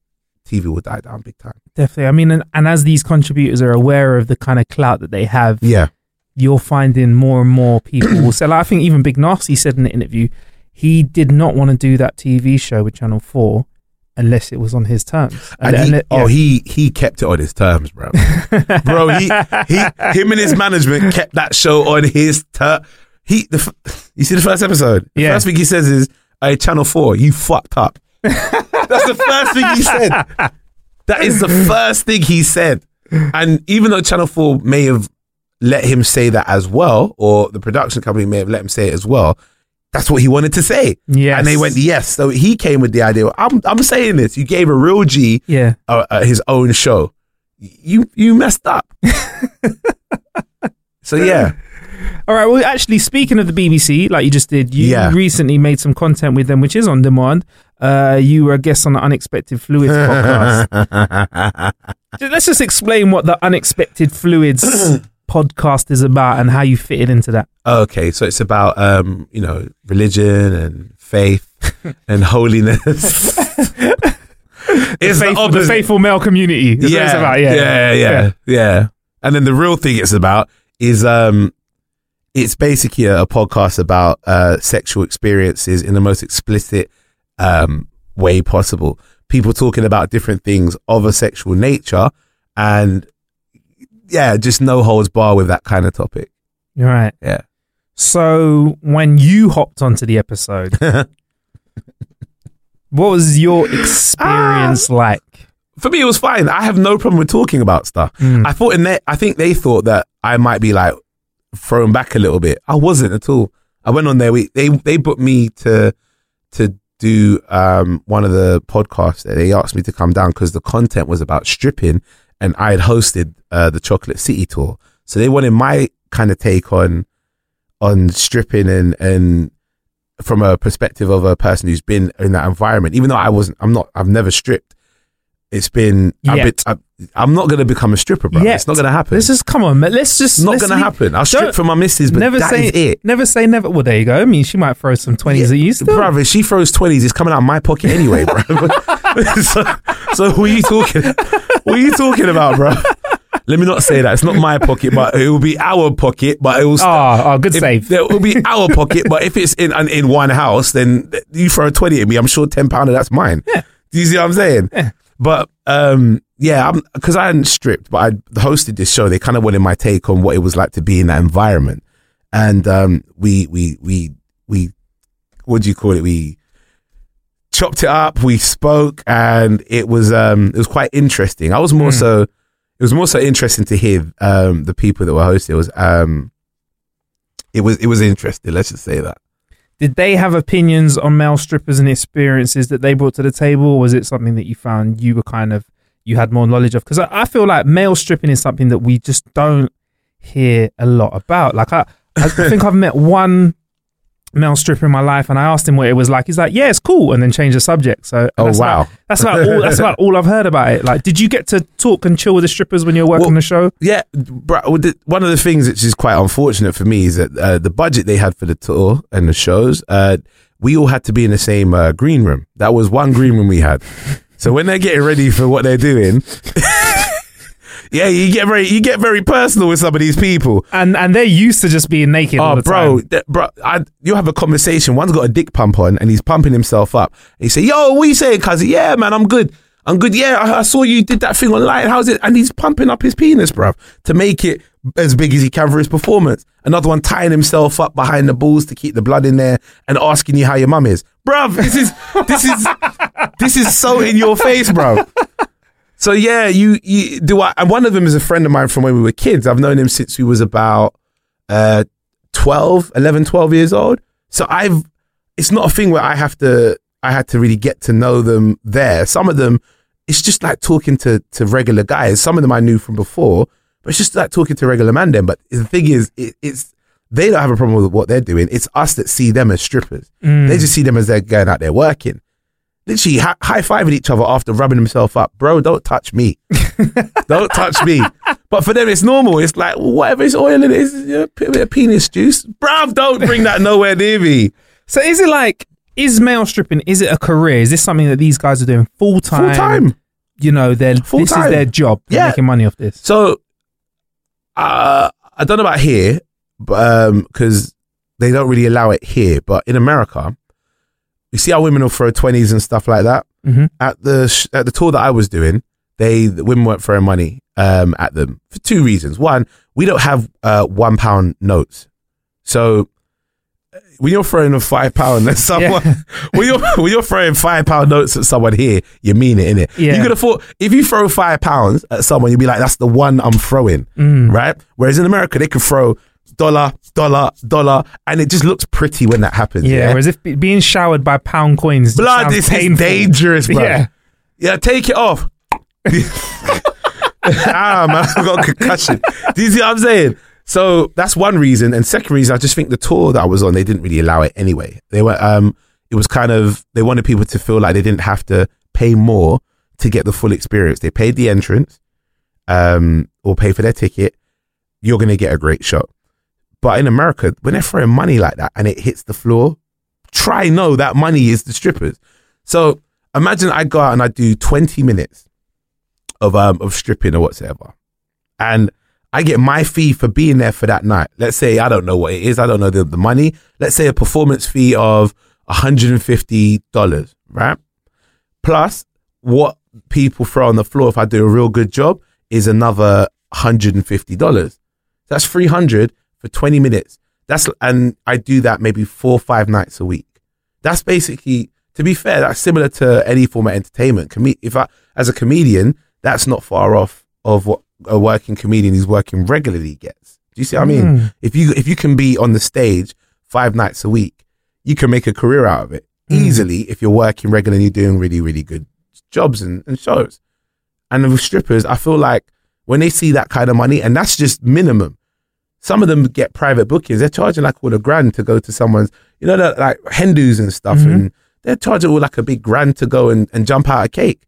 TV will die down big time. definitely. I mean, and, and as these contributors are aware of the kind of clout that they have, Yeah, you're finding more and more people will say. Like, I think even Big Narstie said in the interview he did not want to do that TV show with Channel Four unless it was on his terms. And And- he, and- oh, he he kept it on his terms, bro. bro, he he him and his management kept that show on his ter- He the f- you see the first episode. The Yeah. first thing he says is, "Hey, Channel Four, you fucked up." That's the first thing he said. That is the first thing he said. And even though Channel Four may have let him say that as well, or the production company may have let him say it as well. That's what he wanted to say. Yes. And they went, yes. So he came with the idea. I'm, I'm saying this. You gave a real G yeah. uh, uh, his own show. You you messed up. so yeah, All right. Well, actually, speaking of the BBC, like you just did, you Yeah. recently made some content with them, which is on demand. Uh, you were a guest on the Unexpected Fluids podcast. Let's just explain what the Unexpected Fluids podcast is about and how you fitted into that. okay. So it's about um you know religion and faith and holiness. it's the, faithful, the opposite. faithful male community. is what yeah, it's about. Yeah. yeah, yeah, yeah. And then the real thing it's about is um, it's basically a, a podcast about uh sexual experiences in the most explicit um way possible. People talking about different things of a sexual nature, and yeah, just no holds bar with that kind of topic. You're right. Yeah. So when you hopped onto the episode, what was your experience like? For me, it was fine. I have no problem with talking about stuff. Mm. I thought in that, I think they thought that I might be like thrown back a little bit. I wasn't at all. I went on there. We they they booked me to to do um one of the podcasts. That they asked me to come down because the content was about stripping, and I had hosted uh, the Chocolate City tour. So they wanted my kind of take on on stripping and and from a perspective of a person who's been in that environment. Even though I wasn't, I'm not. I've never stripped. It's been. Been Yet. I, I'm not going to become a stripper, bro. Yet. It's not going to happen. This is come on, man. Let's just not going to happen. I'll strip for my missus, but never that say is it. Never say never. Well, there you go. I mean, she might throw some twenties at you still. Bruv, if she throws 20s, it's coming out of my pocket anyway, bro. so, so what are you talking What are you talking about, bro? Let me not say that. It's not my pocket, but it will be our pocket, but it will st- Oh, ah, oh, ah, good if- save. It will be our pocket, but if it's in in one house, then you throw a 20 at me, I'm sure 10 pounder, that's mine. Yeah. Do you see what I'm saying? But um, yeah, I'm because I hadn't stripped, but I hosted this show. They kind of wanted my take on what it was like to be in that environment, and um, we we we we what do you call it? We chopped it up. We spoke, and it was um it was quite interesting. I was more Hmm. so it was more so interesting to hear um the people that were hosting. It was um it was it was interesting. Let's just say that. Did they have opinions on male strippers and experiences that they brought to the table, or was it something that you found you were kind of you had more knowledge of? Because I, I feel like male stripping is something that we just don't hear a lot about. Like I, I think I've met one male stripper in my life, and I asked him what it was like. He's like, "Yeah, it's cool," and then changed the subject. So Oh, that's wow. that's about all. That's about all I've heard about it. Like, did you get to talk and chill with the strippers when you were working Well, the show? Yeah, one of the things which is quite unfortunate for me is that uh, the budget they had for the tour and the shows, uh, we all had to be in the same uh, green room. That was one green room we had. So when they're getting ready for what they're doing, yeah, you get very you get very personal with some of these people. And and they're used to just being naked. Oh, all Oh, the bro, time. that, bro, I, you have a conversation. One's got a dick pump on, and he's pumping himself up. And you say, "Yo, what you saying, cousin? Yeah, man, I'm good. I'm good. Yeah, I, I saw you did that thing online. How's it?" And he's pumping up his penis, bro, to make it as big as he can for his performance. Another one tying himself up behind the balls to keep the blood in there, and asking you how your mum is, bruv. This is this is this is so in your face, bro. So yeah, you you do. I, one of them is a friend of mine from when we were kids. I've known him since we was about uh 12, 11, 12 years old. So I've, it's not a thing where I have to, I had to really get to know them there. Some of them, it's just like talking to, to regular guys. Some of them I knew from before, but it's just like talking to regular man then. But the thing is, it, it's, they don't have a problem with what they're doing. It's us that see them as strippers. They just see them as they're going out there working. Literally hi- high fiving each other after rubbing himself up. Bro, don't touch me. don't touch me. But for them, it's normal. It's like whatever it's oil in it, it's you know, a bit of penis juice. Bruv, don't bring that nowhere near me. So is it like is male stripping? Is it a career? Is this something that these guys are doing full time? Full time. You know, they're Full this is their job. They're Yeah. making money off this. So, uh, I don't know about here. because they don't really allow it here. But in America, you see how women will throw twenties and stuff like that. Mhm. At the sh- at the tour that I was doing, they the women weren't throwing money um, at them for two reasons. One, we don't have uh, one pound notes, so uh, when you're throwing a five pound at someone, when you're when you're throwing five pound notes at someone here, you mean it, innit? Yeah. You could afford if you throw five pounds at someone, you'd be like, "That's the one I'm throwing," Mm. right? Whereas in America, they could throw dollar, dollar, dollar, and it just looks pretty when that happens. Yeah, Yeah, whereas if being showered by pound coins, blood is dangerous, bro. Yeah. Yeah, take it off. ah, man, I've got a concussion. Do you see what I'm saying? So that's one reason. And second reason, I just think the tour that I was on, they didn't really allow it anyway. They were, um, it was kind of, they wanted people to feel like they didn't have to pay more to get the full experience. They paid the entrance, um, or pay for their ticket. You're going to get a great shot. But in America, when they're throwing money like that and it hits the floor, try know that money is the strippers. So imagine I go out and I do 20 minutes of um of stripping or whatsoever. And I get my fee for being there for that night. Let's say I don't know what it is, I don't know the, the money. Let's say a performance fee of $150, right? Plus what people throw on the floor if I do a real good job is another $150. That's 300 for 20 minutes. That's and I do that maybe four or five nights a week. That's basically, to be fair, that's similar to any form of entertainment. Com- if I, as a comedian, that's not far off of what a working comedian who's working regularly gets. Do you see what I mean? Mm. If you if you can be on the stage five nights a week, you can make a career out of it Mm. easily if you're working regularly, you're doing really really good jobs and, and shows. And with strippers, I feel like when they see that kind of money, and that's just minimum. Some of them get private bookings. They're charging like all a grand to go to someone's, you know, like Hindus and stuff, Mhm. and they're charging all like a big grand to go and, and jump out a cake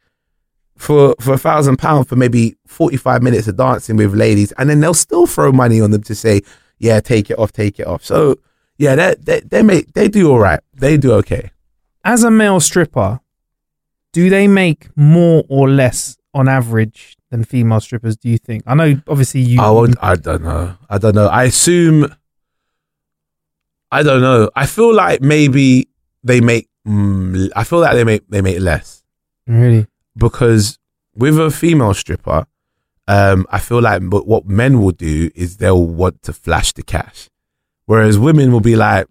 for for a thousand pound for maybe forty five minutes of dancing with ladies, and then they'll still throw money on them to say, yeah, take it off, take it off. So yeah, they they they make they do all right. They do okay. As a male stripper, do they make more or less on average than female strippers? Do you think? I know, obviously, you. I won't, I don't know. I don't know. I assume. I don't know. I feel like maybe they make. Mm, I feel like they make they make less really. because with a female stripper, um, I feel like but what men will do is they'll want to flash the cash, whereas women will be like.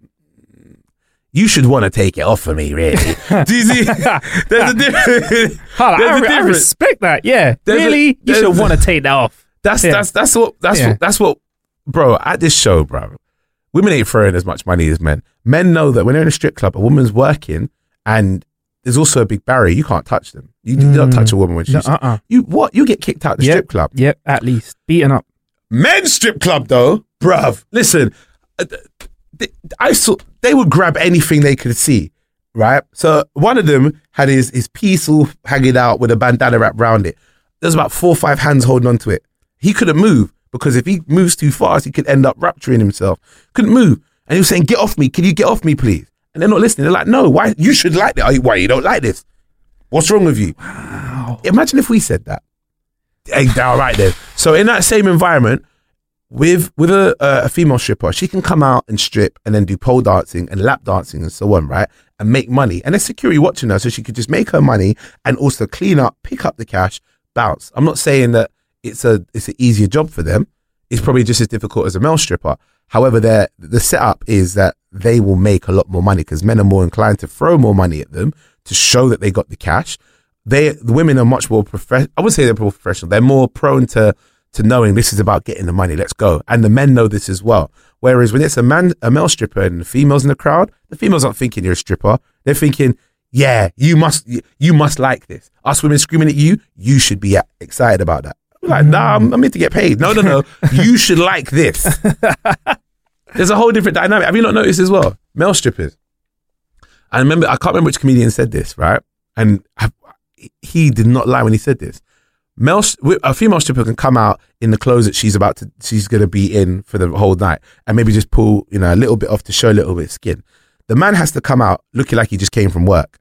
You should want to take it off for me, really. do you see? There's a difference. Hold There's I, a re- I respect that. Yeah, There's a- really, you should want to take that off. That's Yeah. that's that's what that's Yeah. what that's what, bro. At this show, bro, women ain't throwing as much money as men. Men know that when they're in a strip club, a woman's working, and there's also a big barrier. You can't touch them. You, you don't Mm. touch a woman when she's No, uh-uh. you. What you get kicked out the Yep. strip club. Yep, at least beaten up. Men's strip club though, bruv. Listen, I saw they would grab anything they could see, right? So one of them had his his piece all hanging out with a bandana wrapped around it. There's about four or five hands holding onto it. He couldn't move because if he moves too fast, he could end up rupturing himself. Couldn't move, and he was saying, "Get off me! Can you get off me, please?" And they're not listening. They're like, "No, why? You should like that. Why you don't like this? What's wrong with you?" Wow. Imagine if we said that. Hey, all right then. So in that same environment, with with a, a female stripper, she can come out and strip and then do pole dancing and lap dancing and so on, right? And make money. And there's security watching her, so she could just make her money and also clean up, pick up the cash, bounce. I'm not saying that it's a it's an easier job for them. It's probably just as difficult as a male stripper. However, their the setup is that they will make a lot more money because men are more inclined to throw more money at them to show that they got the cash. They the women are much more professional. I would say they're more professional. They're more prone to to knowing this is about getting the money. Let's go. And the men know this as well. Whereas when it's a man, a male stripper, and the females in the crowd, the females aren't thinking you're a stripper. They're thinking, yeah, you must, you must like this. Us women screaming at you, you should be excited about that. I'm like, nah, I'm, I'm here to get paid. No, no, no. you should like this. There's a whole different dynamic. Have you not noticed as well? Male strippers. I remember, I can't remember which comedian said this, right? And I, he did not lie when he said this. Male, a female stripper can come out in the clothes that she's about to, she's going to be in for the whole night and maybe just pull, you know, a little bit off to show a little bit of skin. The man has to come out looking like he just came from work.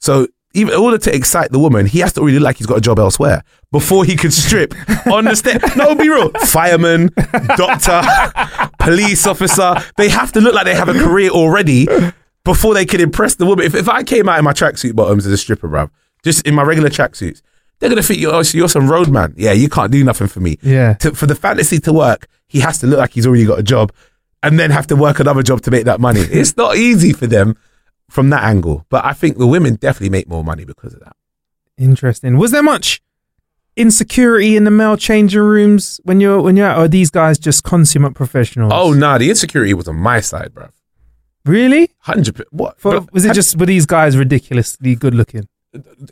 So even in order to excite the woman, he has to really look like he's got a job elsewhere before he could strip on the stage. No, be real. Fireman, doctor, police officer, they have to look like they have a career already before they can impress the woman. If, if I came out in my tracksuit bottoms as a stripper, bruv, just in my regular tracksuits, they're gonna think you're oh, you're some roadman. Yeah, you can't do nothing for me. Yeah. To, for the fantasy to work, he has to look like he's already got a job, and then have to work another job to make that money. It's not easy for them from that angle. But I think the women definitely make more money because of that. Interesting. Was there much insecurity in the male changing rooms when you're when you're out? Or are these guys just consummate professionals? Oh nah, the insecurity was on my side, bro. really? Hundred. What? For, was it just were these guys ridiculously good looking?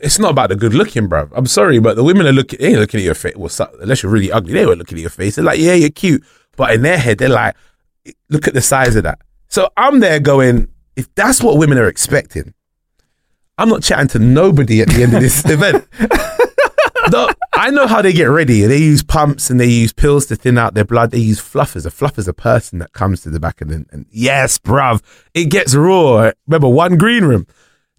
It's not about the good looking, bruv. I'm sorry, but the women are looking, they ain't looking at your face. Well, unless you're really ugly, they weren't looking at your face. They're like, yeah, you're cute. But in their head, they're like, look at the size of that. So I'm there going, if that's what women are expecting, I'm not chatting to nobody at the end of this event. No, I know how they get ready. They use pumps and they use pills to thin out their blood. They use fluffers. A fluffer is a person that comes to the back and and yes, bruv, it gets raw. Remember, one green room.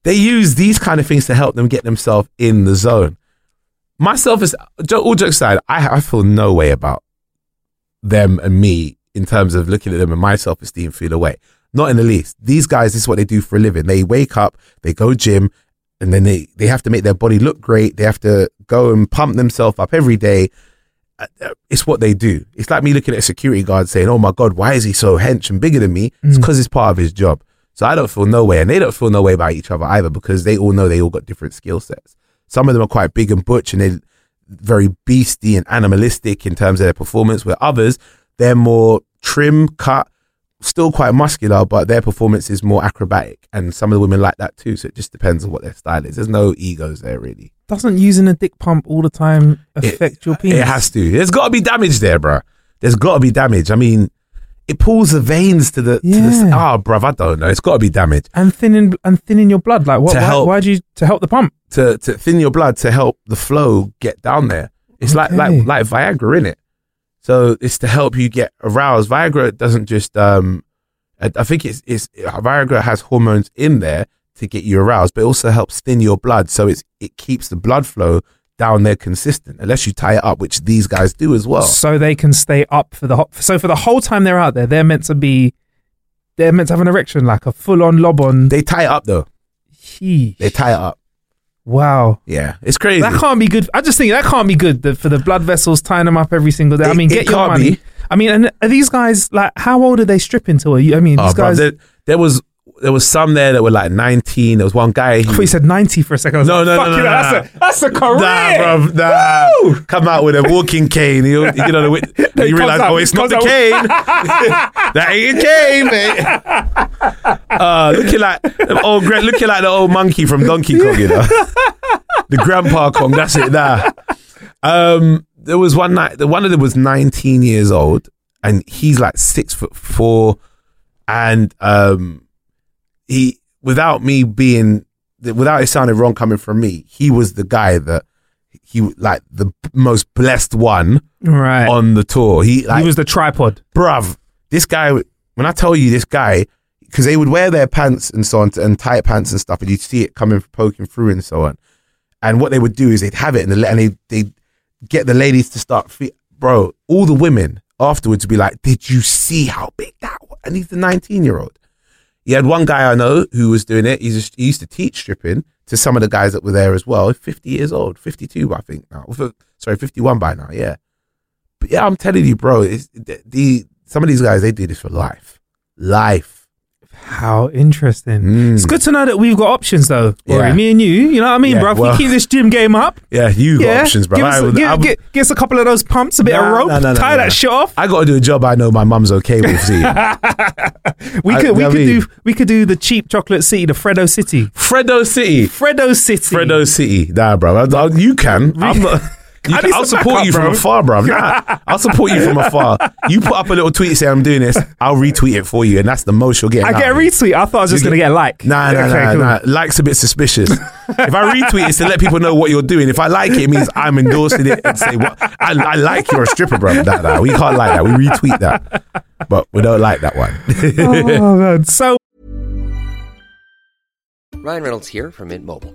They use these kind of things to help them get themselves in the zone. Myself is all jokes aside, I, I feel no way about them and me in terms of looking at them and my self esteem feel away. Not in the least. These guys, this is what they do for a living. They wake up, they go gym, and then they, they have to make their body look great. They have to go and pump themselves up every day. Uh, It's what they do. It's like me looking at a security guard saying, "Oh my god, why is he so hench and bigger than me?" It's because it's part of his job. So I don't feel no way, and they don't feel no way about each other either because they all know they all got different skill sets. Some of them are quite big and butch, and they're very beasty and animalistic in terms of their performance. Where others, they're more trim, cut, still quite muscular, but their performance is more acrobatic. And some of the women like that too. So it just depends on what their style is. There's no egos there really. Doesn't using a dick pump all the time affect your penis? It has to. There's got to be damage there, bro. There's got to be damage. I mean, it pulls the veins to the. To the Yeah. oh, bruv, I don't know. It's got to be damage and thinning and thinning your blood. Like what? To why, help. why'd you to help the pump? to to thin your blood to help the flow get down there. It's like like like Viagra in it. So it's to help you get aroused. Viagra doesn't just um, I, I think it's it's Viagra has hormones in there to get you aroused, but it also helps thin your blood, so it's it keeps the blood flow down there consistent. Unless you tie it up, which these guys do as well. so they can stay up for the ho- so for the whole time they're out there, they're meant to be, they're meant to have an erection, like a full on lob on. They tie it up though. They tie it up. Wow, Yeah, it's crazy. that can't be good. I just think that can't be good the, for the blood vessels tying them up every single day. I mean, it get your money. be. I mean, and are these guys like how old are they stripping to? Are you? I mean, Oh, these bro, guys. there, there was there was some there that were like 19. There was one guy. I who- thought you said ninety for a second. I was No, like, no, fuck no, you, no, that's no. a that's a career. Nah, bro, nah. Woo! Come out with a walking cane. You, you know, the, He you realize, out- oh, it's not the out- cane. that ain't a cane, mate. Uh, looking like the old, looking like the old monkey from Donkey Kong, you know, the Grandpa Kong. That's it. Nah. Um, there was one night. One of them was 19 years old, and he's like six foot four, and um, he without me being without it sounding wrong coming from me, he was the guy that he like the most blessed one Right. on the tour. He like he was the tripod. bruv, this guy, when I tell you this guy, because they would wear their pants and so on, and tight pants and stuff, and you'd see it coming, poking through and so on. And what they would do is they'd have it and, the, and they, they'd get the ladies to start, fe- bro, all the women afterwards would be like, did you see how big that was? And he's the 19 year old. He had one guy I know who was doing it. He's he used to teach stripping to some of the guys that were there as well. 50 years old, 52, I think now. Sorry, 51 by now, yeah. But yeah, I'm telling you, bro, the some of these guys they do this for life, life. How interesting. Mm. It's good to know that we've got options though. Yeah. Me and you, you know what I mean, Yeah, bro? Well- we keep this gym game up, Yeah, you got yeah, options, bro. Give us, I give, I get, get us a couple of those pumps, a bit Nah, of rope, nah, nah, tie that shit off. I got to do a job I know my mum's okay with. See, We I- could, we could mean- do, we could do the cheap chocolate city, the Freddo City, Freddo City, Freddo City. Freddo City. Nah, bro, you can. I'm not. You I can, need I'll support backup, you from bro. afar, bro. Nah, I'll support you from afar. You put up a little tweet saying I'm doing this. I'll retweet it for you, and that's the most you'll get. I get a retweet. I thought I was just You gonna get- get a like. Nah, nah, Okay, nah, cool. nah. Like's a bit suspicious. if I retweet, it's to let people know what you're doing. If I like it, it means I'm endorsing it and say, "What I, I like you're a stripper, bro." Nah, nah, we can't like that. We retweet that, but we don't like that one. oh man. So Ryan Reynolds here from Mint Mobile.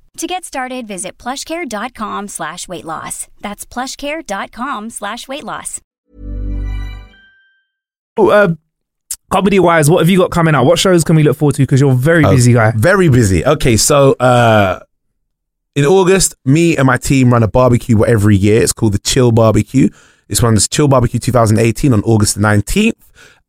To get started, visit plushcare.com slash weight loss. That's plushcare.com slash weight loss. Oh, uh, comedy wise, what have you got coming out? What shows can we look forward to? Because you're a very Oh, busy guy. Very busy. Okay, so uh, in August, me and my team run a barbecue every year. It's called the Chill Barbecue. This one's Chill Barbecue 2018 on August 19th.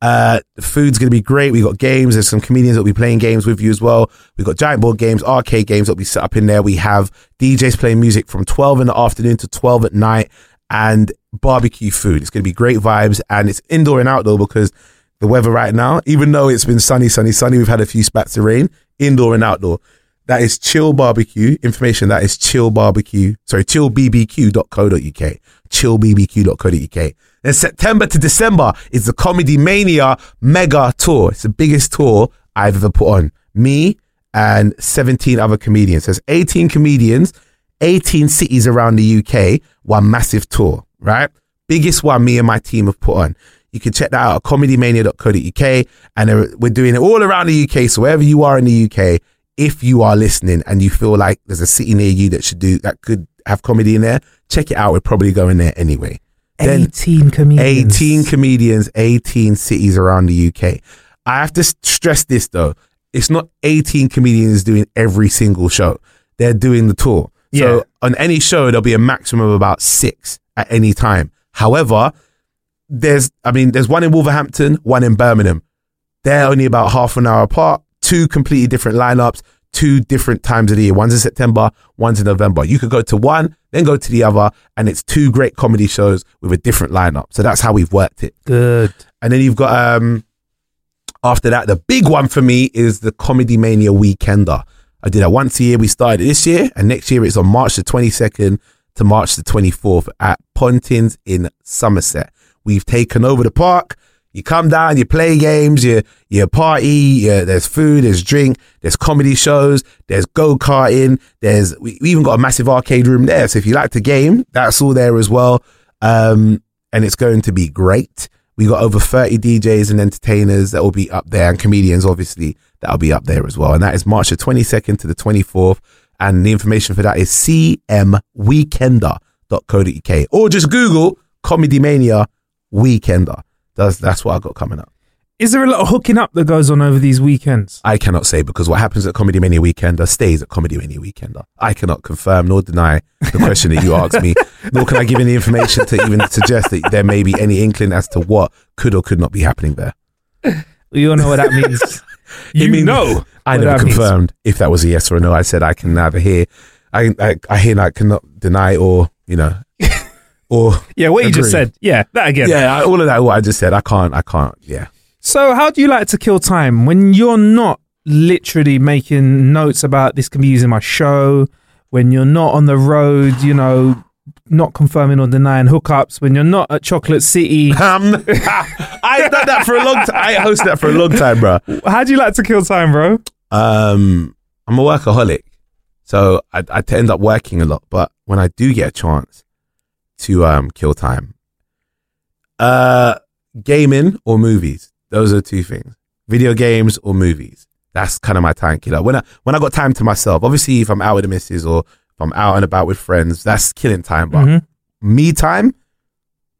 Uh, food's going to be great. We've got games. There's some comedians that'll be playing games with you as well. We've got giant board games, arcade games that'll be set up in there. We have DJs playing music from 12 in the afternoon to 12 at night and barbecue food. It's going to be great vibes and it's indoor and outdoor because the weather right now, even though it's been sunny, sunny, sunny, we've had a few spats of rain, indoor and outdoor. That is chill barbecue information. That is chill barbecue. Sorry, chillbbq.co.uk. Chillbbq.co.uk. Then September to December is the Comedy Mania Mega Tour. It's the biggest tour I've ever put on. Me and 17 other comedians. There's 18 comedians, 18 cities around the UK, one massive tour, right? Biggest one me and my team have put on. You can check that out at comedymania.co.uk. And we're doing it all around the UK. So wherever you are in the UK, if you are listening and you feel like there's a city near you that should do, that could have comedy in there, check it out. We're probably going there anyway. Then 18 comedians. 18 comedians, 18 cities around the UK. I have to stress this though. It's not 18 comedians doing every single show. They're doing the tour. Yeah. So on any show, there'll be a maximum of about six at any time. However, there's, I mean, there's one in Wolverhampton, one in Birmingham. They're only about half an hour apart, two completely different lineups, two different times of the year. One's in September, one's in November. You could go to one, then go to the other, and it's two great comedy shows with a different lineup. So that's how we've worked it. Good. And then you've got um after that, the big one for me is the Comedy Mania Weekender. I did that once a year. We started this year, and next year it's on March the 22nd to March the 24th at Pontins in Somerset. We've taken over the park. You come down, you play games, you you party. You, there's food, there's drink, there's comedy shows, there's go karting. There's we, we even got a massive arcade room there. So if you like to game, that's all there as well. Um, and it's going to be great. We got over 30 DJs and entertainers that will be up there and comedians, obviously, that'll be up there as well. And that is March the 22nd to the 24th. And the information for that is cmweekender.co.uk or just Google Comedy Mania Weekender. That's, that's what I got coming up. Is there a lot of hooking up that goes on over these weekends? I cannot say because what happens at Comedy Mania Weekender stays at Comedy Mania Weekender. I cannot confirm nor deny the question that you asked me, nor can I give any information to even suggest that there may be any inkling as to what could or could not be happening there. You all know what that means. you means- know. I never that means. confirmed if that was a yes or a no. I said I can neither hear, I I, I hear I cannot deny or you know, or Yeah, what you just said. Yeah, that again. Yeah, I, all of that. What I just said, I can't. I can't. Yeah. So, how do you like to kill time when you're not literally making notes about this can be used in my show? When you're not on the road, you know, not confirming or denying hookups. When you're not at Chocolate City, Um, I've done that for a long time. I hosted that for a long time, bro. how do you like to kill time, bro? Um, I'm a workaholic, so I, I end up working a lot. But when I do get a chance to um kill time, Uh, gaming or movies. Those are two things. Video games or movies. That's kind of my time killer. When I when I got time to myself, obviously if I'm out with the missus or if I'm out and about with friends, that's killing time. But Mhm. me time,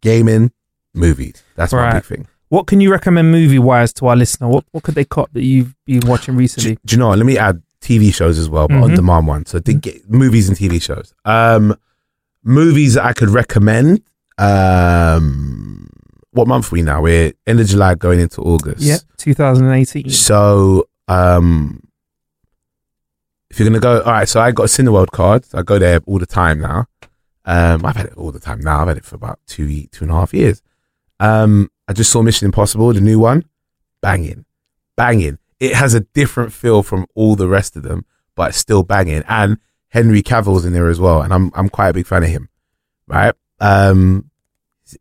gaming, movies. That's my big thing. What can you recommend movie wise to our listener? What what could they cop that you've been watching recently? do you know what? Let me add TV shows as well, but on Mhm. demand ones. So the ga- movies and TV shows. Um, movies that I could recommend. Um, what month are we now? We're end of July going into August. Yeah, 2018. So, um, if you're gonna go, all right. So I got a Cineworld card. So I go there all the time now. Um, I've had it all the time now. I've had it for about two, two and a half years. Um, I just saw Mission Impossible, the new one. Banging, banging. It has a different feel from all the rest of them, but it's still banging. And Henry Cavill's in there as well, and I'm I'm quite a big fan of him. Right? Um,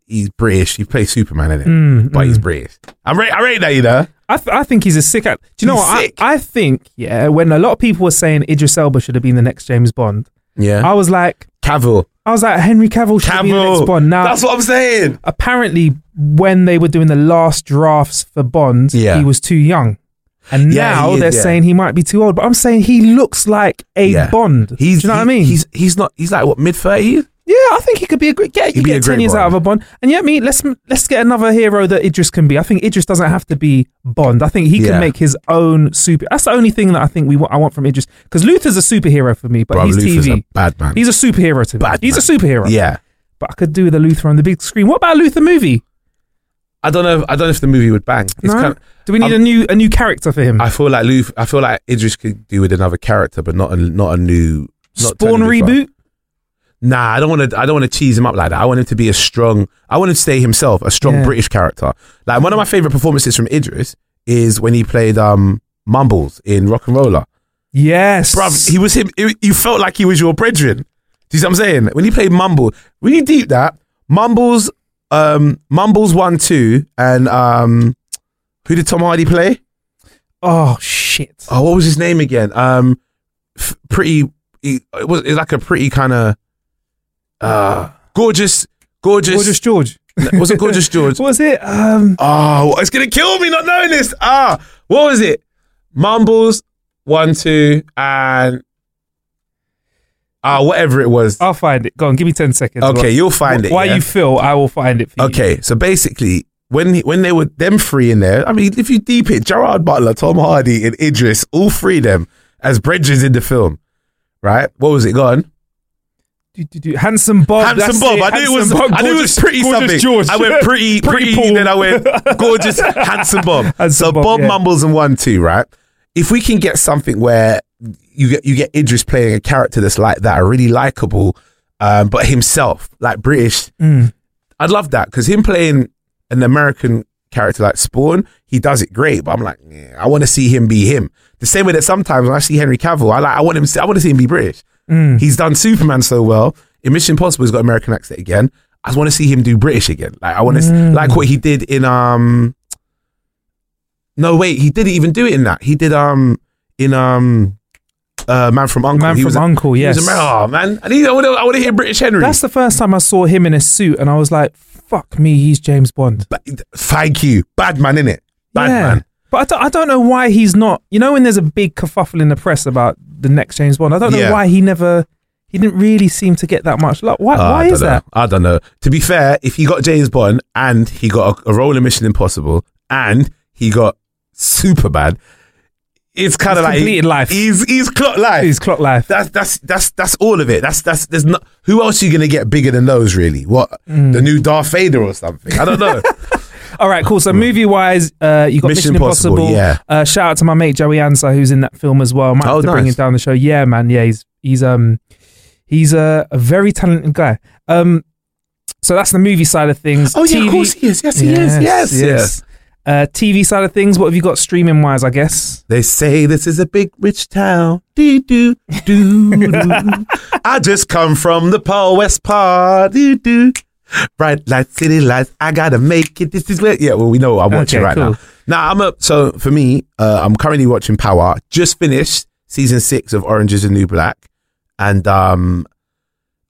he's British. He plays Superman in it, Mm, but he's mm. British. I'm rate, I rate that, you know. I, th- I think he's a sick act. Do you know what? I, sick. I think, yeah, when a lot of people were saying Idris Elba should have been the next James Bond, Yeah. I was like, Cavill. I was like, Henry Cavill should have been the next Bond. Now, That's what I'm saying. apparently, when they were doing the last drafts for Bond, Yeah. he was too young. And Yeah, now is, they're yeah. saying he might be too old. But I'm saying he looks like a Yeah. Bond. He's Do you know he- what I mean? He's he's not. He's like what mid thirties. Yeah, I think he could be a great. Yeah, you get ten years out of a Bond, and yeah, me let's let's get another hero that Idris can be. I think Idris doesn't have to be Bond. I think he can make his own super. That's the only thing that I think we want, I want from Idris because Luther's a superhero for me, but Bro, he's Luther's TV. a bad man. He's a superhero to me. Bad he's a superhero. yeah. but I could do the Luther on the big screen. What about Luther movie? I don't know. I don't know if the movie would bang. It's No? kind of, do we need I'm- a new a new character for him? I feel like I feel like Idris could do with another character, but not a not a new not Spawn reboot. Nah, I don't want to. I don't want to cheese him up like that. I want him to be a strong. I want him to stay himself, a strong Yeah. British character. Like one of my favorite performances from Idris is when he played um Mumbles in RocknRolla. Yes, Bruv, he was him. You you felt like he was your brethren. Do you see what I'm saying? When he played Mumble, really deep that Mumbles, um, Mumbles one two, and um, who did Tom Hardy play? Oh shit! Oh, what was his name again? Um, f- pretty. He, it was it's like a pretty kind of uh gorgeous, gorgeous. Gorgeous George. was it gorgeous George? Was it? Um, Oh, it's gonna kill me not knowing this. Ah, what was it? Mumbles one two and ah whatever it was. I'll find it. Go on, give me ten seconds. Okay, you'll find it, Why yeah? you feel, I will find it for you. Okay, so basically, when he, when they were them three in there, I mean, if you deep it, Gerard Butler, Tom Hardy, and Idris, all three of them as bridges in the film, right? What was it? Go on. Do, do, do. Handsome Bob. Handsome that's Bob. I knew it was. Handsome Bob, I knew it was pretty gorgeous something. George. I went pretty, pretty, Paul. then I went gorgeous, handsome Bob. Handsome so Bob, Bob, yeah. mumbles and one two, right? If we can get something where you get you get Idris playing a character that's like that, really likable, um, but himself, like British, Mm. I'd love that because him playing an American character like Spawn, he does it great. But I'm like, yeah, I want to see him be him. The same way that sometimes when I see Henry Cavill, I like, I want him. I want to see him be British. Mm. He's done Superman so well. In Mission Impossible, he's got American accent again. I just want to see him do British again. Like I want to, Mm. like what he did in um. No wait, he didn't even do it in that. He did um in um. Uh, man from Uncle. Man he from was Uncle, he was yes. Amer- oh man, I need. I want to. I want to hear British Henry. That's the first time I saw him in a suit, and I was like, "Fuck me, he's James Bond." Ba- Thank you, bad man in it. Bad yeah. man. But I don't, I don't know why he's not. You know, when there's a big kerfuffle in the press about the next James Bond, I don't know Yeah. why he never. He didn't really seem to get that much. Like, why? Uh, why is know. that? I don't know. To be fair, if he got James Bond and he got a, a role in Mission Impossible and he got Superbad, it's kind of like completed life. He's he's clock life. He's clock life. That's that's that's that's all of it. That's that's there's not who else are you gonna get bigger than those really? What Mm. the new Darth Vader or something? I don't know. All right, cool. So movie wise, uh, you got Mission, Mission Impossible, Impossible. yeah. Uh, shout out to my mate Joey Ansah who's in that film as well. Might have Oh, to bring him down the show. Yeah, man. Yeah, he's he's um he's a, a very talented guy. Um, so that's the movie side of things. Oh, yeah, of course he is. Yes, he is. Yes, yes. Uh, TV side of things. What have you got streaming wise? I guess. They say this is a big rich town. Do do do. I just come from the Paul West part. Do do. Bright lights, city lights. I gotta make it. This is where. Yeah, well, we know I'm watching Okay, right cool. now. Now I'm up. So for me, uh, I'm currently watching Power. Just finished season six of Orange Is the New Black, and um,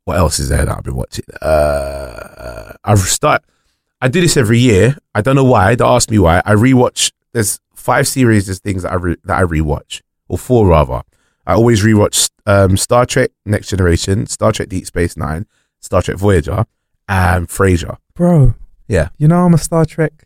what else is there that I've been watching? Uh, I've start. I do this every year. I don't know why. Don't ask me why. I rewatch. There's five series of things that I re, that I rewatch, or four rather. I always rewatch um, Star Trek: Next Generation, Star Trek: Deep Space Nine, Star Trek: Voyager, and Frasier. Bro, Yeah, you know I'm a Star Trek.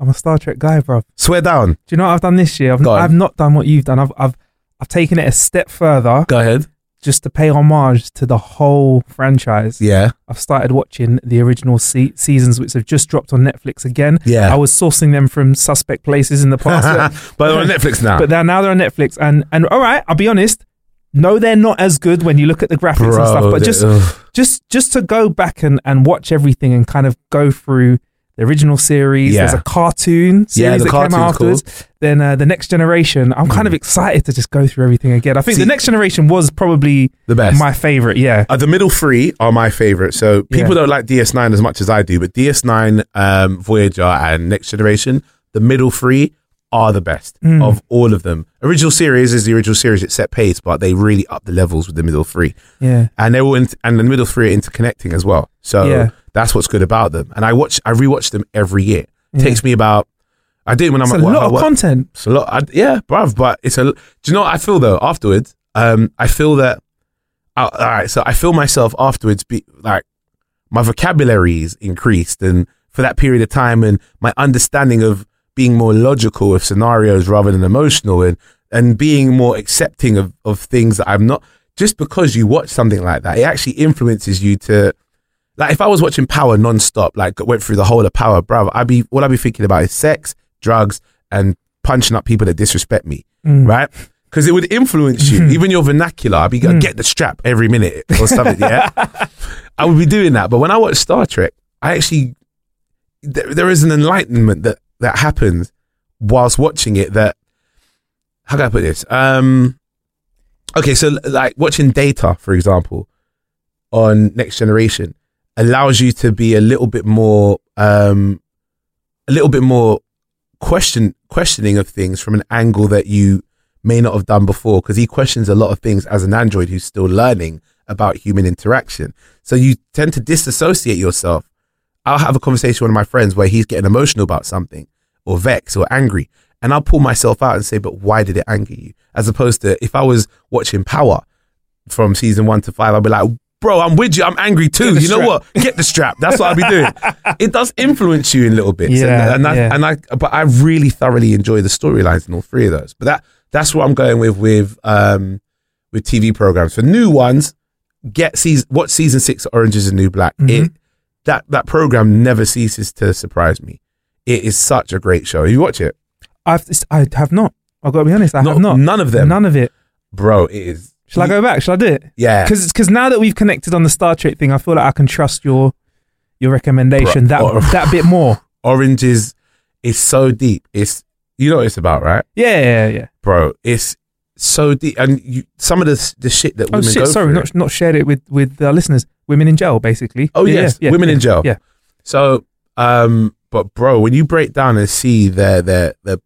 I'm a Star Trek guy, bro. Swear down. Do you know what I've done this year? I've, Go on. I've not done what you've done. I've I've I've taken it a step further Go ahead. Just to pay homage to the whole franchise. Yeah, I've started watching the original se- seasons, which have just dropped on Netflix again. Yeah. I was sourcing them from suspect places in the past. but they're on Netflix now. But they're, now they're on Netflix, and and all right, I'll be honest. No, they're not as good when you look at the graphics and stuff. But just ugh. just just to go back and, and watch everything and kind of go through the original series. Yeah. There's a cartoon series Yeah, the that came out cartoon's cool. afterwards. Then uh, the next generation. I'm kind of excited to just go through everything again. I think See- the next generation was probably The best. my favorite. Yeah, Uh, the middle three are my favorite. So people Yeah. don't like DS9 as much as I do, but DS9, um, Voyager, and Next Generation, the middle three are the best Mm. of all of them. Original series is the original series; it's set pace, but they really up the levels with the middle three, yeah. and they're all in, and the middle three are interconnecting as well. So Yeah. That's what's good about them. And I watch, I rewatch them every year. It Yeah. takes me about. I do it when It's I'm a work. lot of work- content. it's a lot. I, yeah, bruv. But it's a. Do you know what I feel though? Afterwards, um, I feel that. Uh, all right, so I feel myself afterwards. Be like, my vocabulary is increased, and for that period of time, and my understanding of being more logical of scenarios rather than emotional, and and being more accepting of of things that I'm not. Just because you watch something like that, it actually influences you to. Like if I was watching Power non-stop, like went through the whole of Power, bruv, I'd be what I'd be thinking about is sex, drugs, and punching up people that disrespect me, Mm. right? Because it would influence you, even your vernacular. I'd be going, get the strap every minute or something. Yeah, I would be doing that. But when I watch Star Trek, I actually there, there is an enlightenment that that happens whilst watching it. That how can I put this? Um, okay, so like watching Data, for example, on Next Generation allows you to be a little bit more um a little bit more question questioning of things from an angle that you may not have done before because he questions a lot of things as an android who's still learning about human interaction. So you tend to disassociate yourself. I'll have a conversation with one of my friends where he's getting emotional about something or vexed or angry and i'll pull myself out and say but why did it anger you? As opposed to if i was watching power from season one to five, i'd be like, bro, I'm with you. I'm angry too. You know strap. what? Get the strap. That's what I'll be doing. it does influence you in little bits. Yeah, and, and, I, and I, but I really thoroughly enjoy the storylines in all three of those. But that, that's what I'm going with, with, um, with TV programs. For new ones, get season, watch season six of Orange is the New Black. Mm-hmm. It, that, that program never ceases to surprise me. It is such a great show. You watch it, I've I have not. I've got to be honest. I No, have not. none of them. None of it. bro. It is. Shall I go back? Shall I do it? Yeah. Because now that we've connected on the Star Trek thing, I feel like I can trust your your recommendation that oh. that bit more. Orange is, is so deep. It's, you know what it's about, right? Yeah, yeah, yeah. bro. It's so deep, and you, some of the the shit that Oh women Oh, shit! go Sorry, through. not not shared it with with uh, listeners. Women in jail, basically. oh Yeah, yes, yeah, women yeah, in jail. Yeah, So, um, but bro, when you break down and see their their their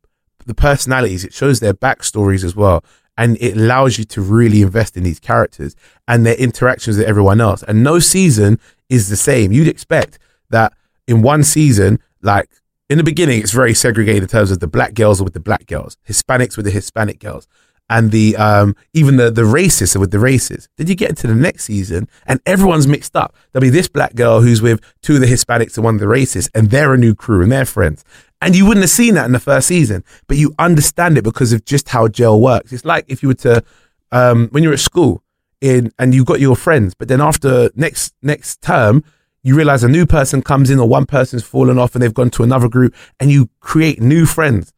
the personalities, it shows their backstories as well, and it allows you to really invest in these characters and their interactions with everyone else. And no season is the same. You'd expect that in one season, like in the beginning, it's very segregated in terms of the black girls with the black girls, Hispanics with the Hispanic girls, and the um even the the racists with the races. Then you get into the next season, and everyone's mixed up. There'll be this black girl who's with two of the Hispanics and one of the racists, and they're a new crew and they're friends. And you wouldn't have seen that in the first season, but you understand it because of just how jail works. It's like if you were to, um, when you're at school in and you've got your friends, but then after next next term, you realize a new person comes in or one person's fallen off and they've gone to another group, and you create new friends.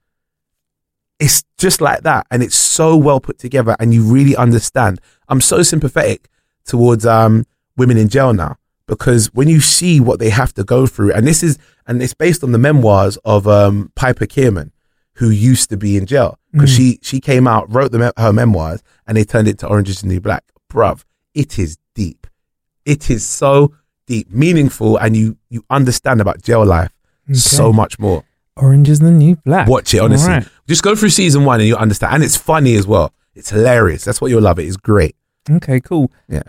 It's just like that, and it's so well put together, and you really understand. I'm so sympathetic towards um, women in jail now because when you see what they have to go through, and this is and it's based on the memoirs of um, Piper Kerman, who used to be in jail because she she came out, wrote the her memoirs, and they turned it to Orange is the New Black. Bruv, it is deep. It is so deep, meaningful, and you you understand about jail life so much more. Orange is the new black. Watch it, honestly. Right. Just go through season one and you understand. And it's funny as well. It's hilarious. That's what you'll love. It is great. Okay, cool. Yeah.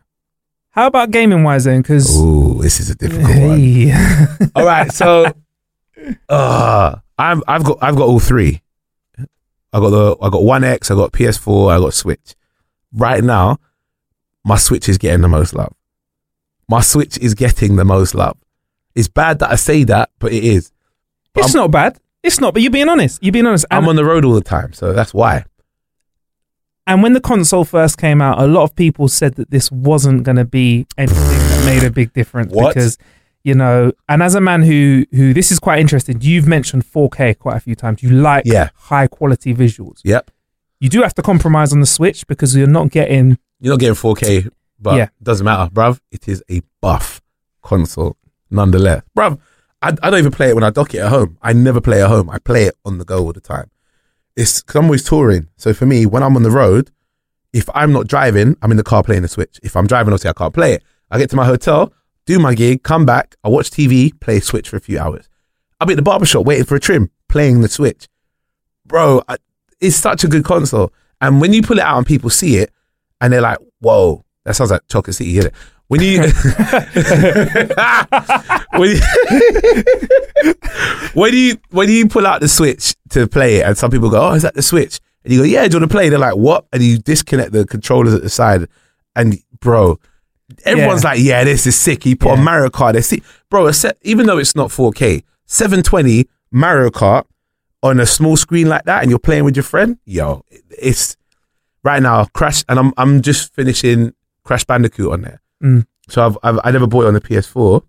How about gaming wise then? Because Ooh, this is a difficult one. All right, so uh, I'm, I've got I've got all three. I got the I got One X, I got PS4, I got Switch. Right now, my Switch is getting the most love. My Switch is getting the most love. It's bad that I say that, but it is. But It's I'm, not bad. It's not, but you're being honest. You're being honest. And, I'm on the road all the time, so that's why. And when the console first came out, a lot of people said that this wasn't going to be anything that made a big difference What? because you know. And as a man who who this is quite interesting, you've mentioned 4K quite a few times. You like Yeah. high quality visuals. Yep. You do have to compromise on the Switch because you're not getting You're not getting 4K, but Yeah. doesn't matter, bruv. It is a buff console nonetheless. Bruv, I, I don't even play it when I dock it at home. I never play at home. I play it on the go all the time. It's because I'm always touring. So for me, when I'm on the road, if I'm not driving, I'm in the car playing the Switch. If I'm driving, obviously I can't play it. I get to my hotel, do my gig, come back, I watch TV, play Switch for a few hours. I'll be at the barbershop waiting for a trim, playing the Switch. Bro, I, it's such a good console. And when you pull it out and people see it, and they're like, whoa, that sounds like Chocolate City, is it? When you, when you, when you when you pull out the switch to play it, and some people go, "Oh, is that the switch?" And you go, "Yeah, do you want to play?" They're like, "What?" And you disconnect the controllers at the side, and bro, everyone's Yeah. like, "Yeah, this is sick." You put a Yeah. Mario Kart, they see, bro. A set, even though it's not 4K, 720 Mario Kart on a small screen like that, and you're playing with your friend, yo, it's right now Crash, and I'm I'm just finishing Crash Bandicoot on there. Mm. So I've, I've I never bought it on the PS4.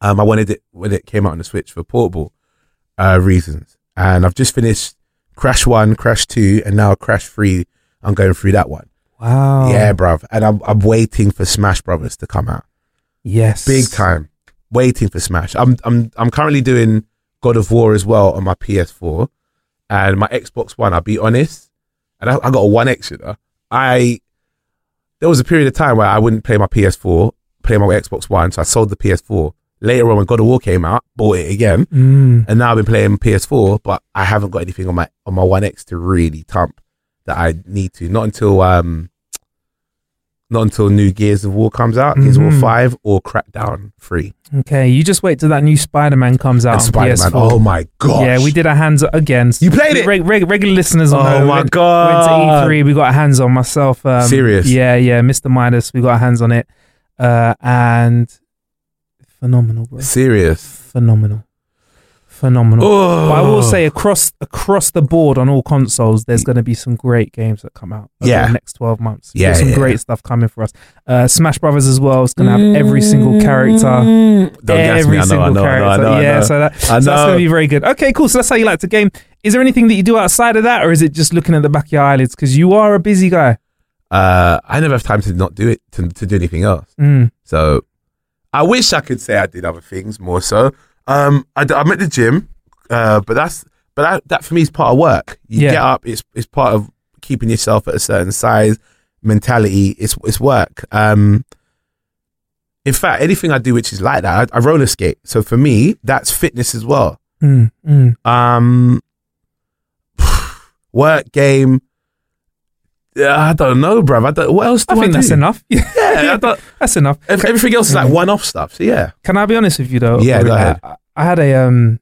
Um, I wanted it when it came out on the Switch for portable uh, reasons, and I've just finished Crash One, Crash Two, and now Crash Three. I'm going through that one. wow. Yeah, bruv. And I'm I'm waiting for Smash Brothers to come out. Yes. Big time. Waiting for Smash. I'm I'm I'm currently doing God of War as well on my PS4 and my Xbox One. I'll be honest, and I, I got a One X. You know, I there was a period of time where I wouldn't play my PS4, play my Xbox One, so I sold the PS4. Later on, when God of War came out, bought it again, Mm. and now I've been playing PS4, but I haven't got anything on my on my One X to really thump that I need to. Not until um, not until new Gears of War comes out, Gears of War Mhm. Five or Crackdown Three. Okay, you just wait till that new Spider Man comes out on Spider-Man. PS4. Oh my god! Yeah, we did our hands again. You played it? Reg- reg- regular listeners. Oh know. my Went- God. Went to E3. We got our hands on myself. Um, Serious? Yeah, yeah. Mr. Midas. We got our hands on it, uh, and phenomenal, bro. Serious. Phenomenal, phenomenal. Oh. But I will say across across the board on all consoles, there's going to be some great games that come out Yeah. the next twelve months. Yeah, There's some yeah. great stuff coming for us. Uh, Smash Brothers as well. is going to have every single character. Don't every me. I know, single I know, I know, character. I know, I yeah, know. so, that, so that's going to be very good. Okay, cool. So that's how you like the game. Is there anything that you do outside of that, or is it just looking at the back of your eyelids? Because you are a busy guy. Uh, I never have time to not do it to, to do anything else. Mm. So I wish I could say I did other things more so. Um, I, am at the gym, uh, but that's but that, that for me is part of work. You Yeah. get up, it's it's part of keeping yourself at a certain size, mentality. It's it's work. Um, in fact, anything I do which is like that, I, I roller skate. So for me, that's fitness as well. Mm, mm. Um, work game. Yeah, I don't know, bruv. I don't, what else do I I, think do? that's enough. Yeah, I don't, that's enough. everything else is like one-off stuff. So yeah, Can I be honest with you though? Yeah, go ahead. I, I had a um,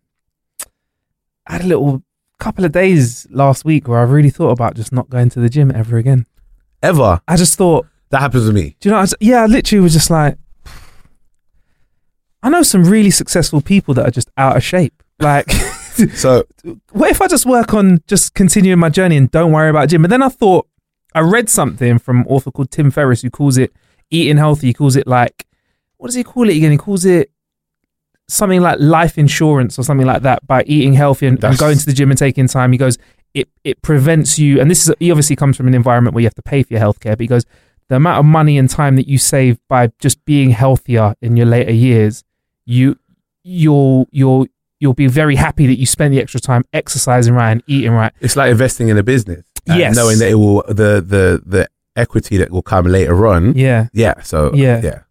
I had a little couple of days last week where I really thought about just not going to the gym ever again. ever I just thought, that happens to me. do you know? I was, yeah, I literally was just like, I know some really successful people that are just out of shape. Like, So what if I just work on just continuing my journey and don't worry about gym? But then I thought I read something from an author called Tim Ferriss who calls it eating healthy. He calls it like what does he call it again? He calls it something like life insurance or something like that by eating healthy and, and going to the gym and taking time. He goes, it it prevents you, and this is he obviously comes from an environment where you have to pay for your healthcare, but he goes, the amount of money and time that you save by just being healthier in your later years, you you'll you'll you'll be very happy that you spent the extra time exercising right and eating right. it's like investing in a business. Yes. knowing that it will the the the equity that will come later on. Yeah. yeah. So Yeah. yeah.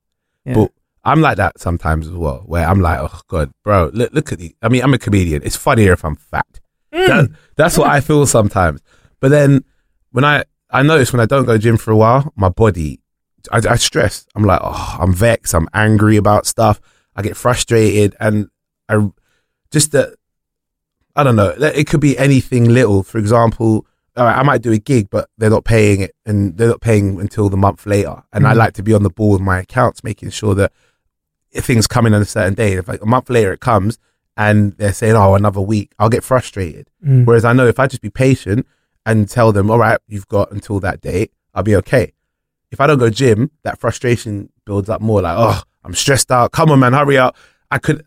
Yeah. But I'm like that sometimes as well, where I'm like, oh god, bro, look look at the. I mean, I'm a comedian. It's funnier if I'm fat. Mm. That, that's what I feel sometimes. But then when I I notice when I don't go gym for a while, my body, I, I stress. I'm like, oh, I'm vexed. I'm angry about stuff. I get frustrated, and I just that I don't know. It could be anything little. For example, right, I might do a gig, but they're not paying it, and they're not paying until the month later. And I Mhm. like to be on the ball with my accounts, making sure that things come in on a certain day. If like a month later it comes, and they're saying, "Oh, another week," I'll get frustrated. Mm. Whereas I know if I just be patient and tell them, "All right, you've got until that date," I'll be okay. If I don't go gym, that frustration builds up more. Like, oh, I'm stressed out. Come on, man, hurry up. I could.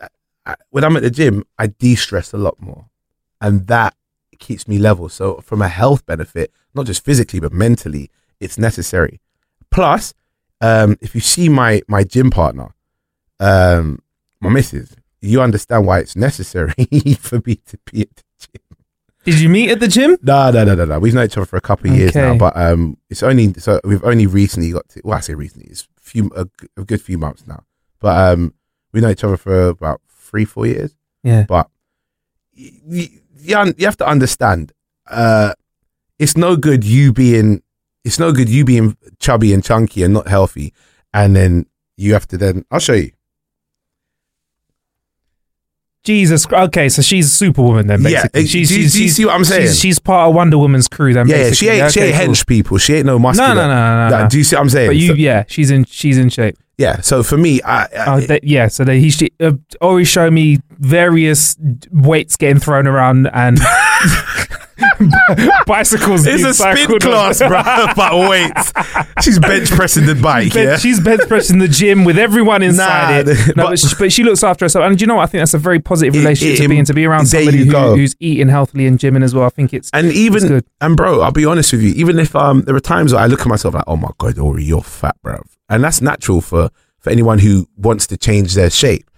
I, when I'm at the gym, I de-stress a lot more, and that keeps me level. So, from a health benefit, not just physically but mentally, it's necessary. Plus, um, if you see my my gym partner, um, my missus, you understand why it's necessary for me to be at the gym. Did you meet at the gym? No, no, no, no, no. We've known each other for a couple of years now, but um, it's only so we've only recently got to. Well, I say recently, it's a few a, a good few months now. But um, we know each other for about three, four years. Yeah. But y- y- you, you have to understand, uh, it's no good you being, it's no good you being chubby and chunky and not healthy, and then you have to then. I'll show you. Jesus. Okay, so she's a superwoman then. Yeah, Basically, eh, she's, do you- she's, do you she's- see what I'm saying? She's, she's part of Wonder Woman's crew. Then. Yeah, yeah, she ain't, she Okay, ain't cool. hench people. She ain't no muscular. No, no, no, no, no, no. Do you see what I'm saying? But you, So- yeah, she's in. She's in shape. yeah. So for me, I, I Oh, that, yeah. So he she, uh, always show me various weights getting thrown around and bicycles. It's a spin class, bro. But wait, she's bench pressing the bike. Ben- yeah, She's bench pressing the gym with everyone inside Nah, it. No, but- but, she, but she looks after herself, and you know what? I think that's a very positive relationship it- to be in. To be around somebody who, who's eating healthily and gymming as well. I think it's and it's even good. and bro, I'll be honest with you. Even if um, there are times where I look at myself like, oh my god, Aurie, you're fat, bro, and that's natural for for anyone who wants to change their shape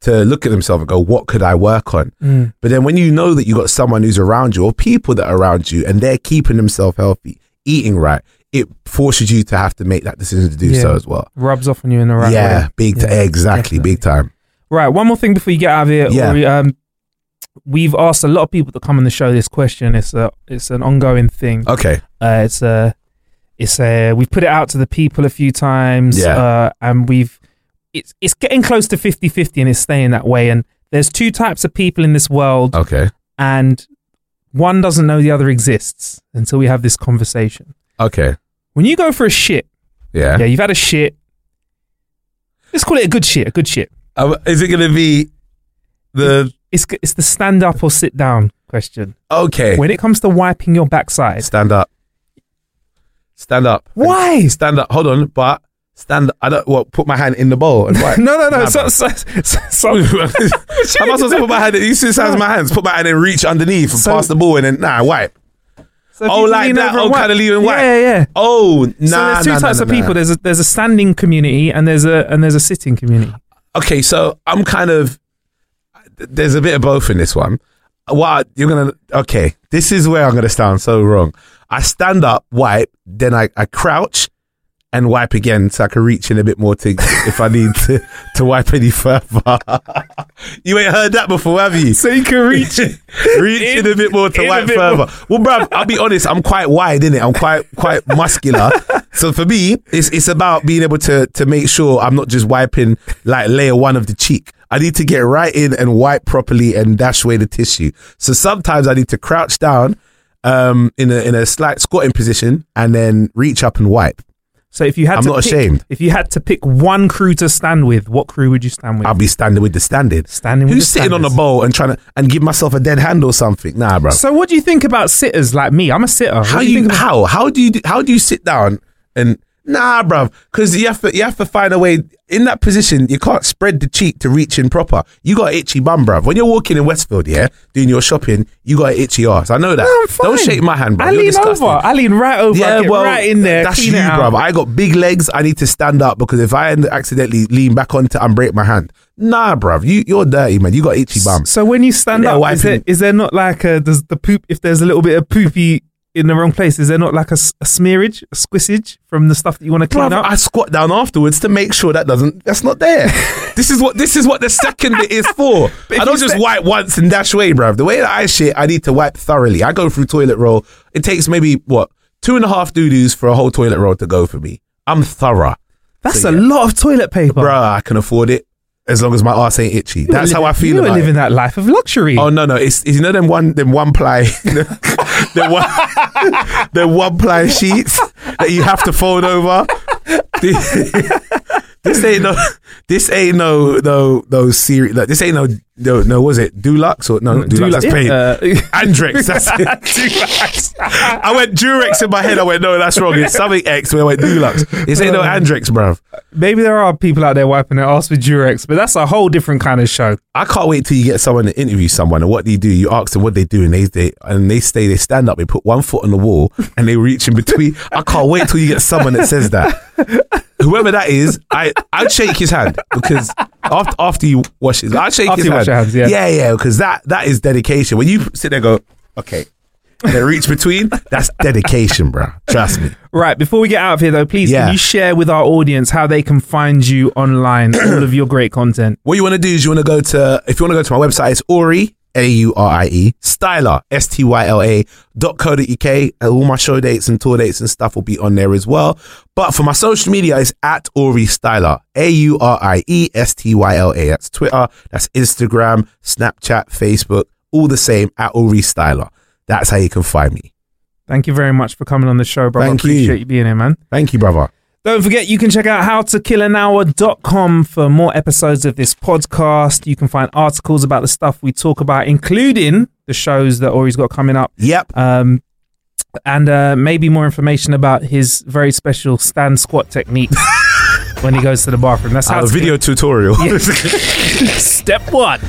to look at themselves and go, what could I work on? Mm. But then when you know that you've got someone who's around you or people that are around you and they're keeping themselves healthy, eating right, it forces you to have to make that decision to do so as well. rubs off on you in the right yeah, way. big, t- Yeah, exactly, definitely. big time. Right, one more thing before you get out of here. Yeah. Aurie, um, we've asked a lot of people to come on the show this question. It's a it's an ongoing thing. Okay, Uh, it's a it's a we've put it out to the people a few times. Yeah. Uh, and we've it's it's getting close to 50-50 and it's staying that way. And there's two types of people in this world, okay, and one doesn't know the other exists until we have this conversation. okay, When you go for a shit, yeah. yeah, you've had a shit. Let's call it a good shit. A good shit. Um, is it going to be the It's it's the stand up or sit down question. okay? When it comes to wiping your backside, Stand up. Stand up. why? Stand up. Hold on, but stand. I don't. What? Put my hand in the bowl and wipe. No, no, no. Nah, so, so, so, so- How am I supposed to put my hand? in- You see the size of my hands. Put my hand and reach underneath and So- pass the ball and then nah wipe. so Oh, like that? Oh, kinda lean and wipe? Yeah, yeah. yeah. Oh nah. so there's two nah, types nah, of people. There's a there's a standing community and there's a and there's a sitting community. Okay, so I'm kind of. There's a bit of both in this one. What you're gonna? Okay, this is where I'm gonna sound so wrong. I stand up, wipe, then I, I crouch and wipe again, so I can reach in a bit more to if I need to to wipe any further. you ain't heard that before, have you? So you can reach reach in, a bit more to wipe further. more. Well, bruv, I'll be honest. I'm quite wide in it. I'm quite quite muscular. so for me, it's it's about being able to to make sure I'm not just wiping like layer one of the cheek. I need to get right in and wipe properly and dash away the tissue. So sometimes I need to crouch down um in a in a slight squatting position and then reach up and wipe. So if you had I'm to not pick, ashamed. If you had to pick one crew to stand with, what crew would you stand with? I'll be standing with the standing. Standing with Who's sitting on a standards. bowl and trying to and give myself a dead hand or something? Nah, bro. so what do you think about sitters like me? I'm a sitter. How you, about- how how do you do- how do you sit down and nah, bruv? Because you have to you have to find a way in that position. You can't spread the cheek to reach in proper. You got an itchy bum, bruv. When you're walking in Westfield, yeah, doing your shopping, you got an itchy ass. I know that. No, I'm fine. Don't shake my hand, bruv. I lean over. I lean right over. Yeah, well, right in there. That's you, bruv. I got big legs. I need to stand up because if I accidentally lean back onto and break my hand, nah, bruv. You you're dirty, man. You got itchy bum. So when you stand Yeah, up, is there, is there not like a does the poop? If there's a little bit of poopy in the wrong place, is there not like a smearage, a squissage from the stuff that you want to clean Bruv, up? I squat down afterwards to make sure that doesn't that's not there. this is what this is what the second bit is for. I don't just wipe once and dash away, bruv. The way that I shit, I need to wipe thoroughly. I go through toilet roll. It takes maybe what two and a half doo doos for a whole toilet roll to go for me. I'm thorough, That's so a yeah. lot of toilet paper. bruh. I can afford it. as long as my ass ain't itchy. That's how I feel You were about living it. that life of luxury. Oh no, no, it's, it's you know them one them one ply the one the one ply sheets that you have to fold over. this ain't no this ain't no no no serious like, this ain't no no no was it Dulux or no Dulux, that's Dulux, paint uh, Andrex that's it Dulux. I went Durex in my head I went no that's wrong it's something X where I went Dulux this ain't no Andrex bruv Maybe there are people out there wiping their ass with Durex, but that's a whole different kind of show. I can't wait till you get someone to interview someone and what do you do? You ask them what they do and they, they and they stay, they stand up, they put one foot on the wall and they reach in between. I can't wait till you get someone that says that. Whoever that is, I I'd shake his hand because after after you wash his, I'd shake After his you hand. wash your hands, yeah. yeah, yeah, because that that is dedication. When you sit there, and go okay, and then reach between. That's dedication, bro. Trust me. Right, before we get out of here though, please Yeah. can you share with our audience how they can find you online, all of your great content? What you want to do is you want to go to, if you want to go to my website, it's Aurie, A-U-R-I-E, Styla, S-T-Y-L-A dot co dot UK. All my show dates and tour dates and stuff will be on there as well. But for my social media, it's at Aurie Styla, E A-U-R-I-E-S-T-Y-L-A. That's Twitter, that's Instagram, Snapchat, Facebook, all the same at Aurie Styla. That's how you can find me. Thank you very much for coming on the show, bro. Thank I appreciate you. you being here, man. Thank you, brother. Don't forget, you can check out howtokillanhour.com for more episodes of this podcast. You can find articles about the stuff we talk about, including the shows that Aurie's got coming up. Yep. Um, and uh, maybe more information about his very special stand squat technique when he goes to the bathroom. That's how Uh, to video tutorial. Step one.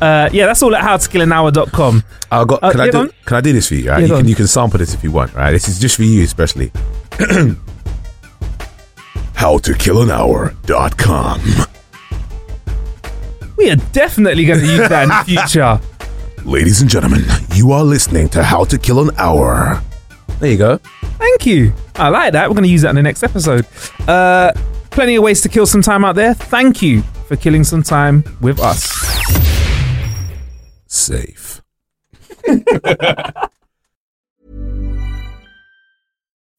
Uh, yeah, that's all at howtokillanhour.com. I got. Uh, Can I yeah, do? Can I do this for you? Right? Yeah, you can. You can sample this if you want. Right. This is just for you, especially. HowToKillAnHour.com. We are definitely going to use that in the future. Ladies and gentlemen, you are listening to How to Kill an Hour. There you go. Thank you. I like that. We're going to use that in the next episode. Uh, plenty of ways to kill some time out there. Thank you for killing some time with us. Safe.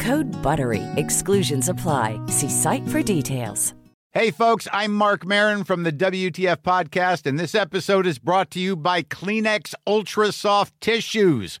Code BUTTERY. Exclusions apply. See site for details. Hey, folks, I'm Marc Maron from the WTF Podcast, and this episode is brought to you by Kleenex Ultra Soft Tissues,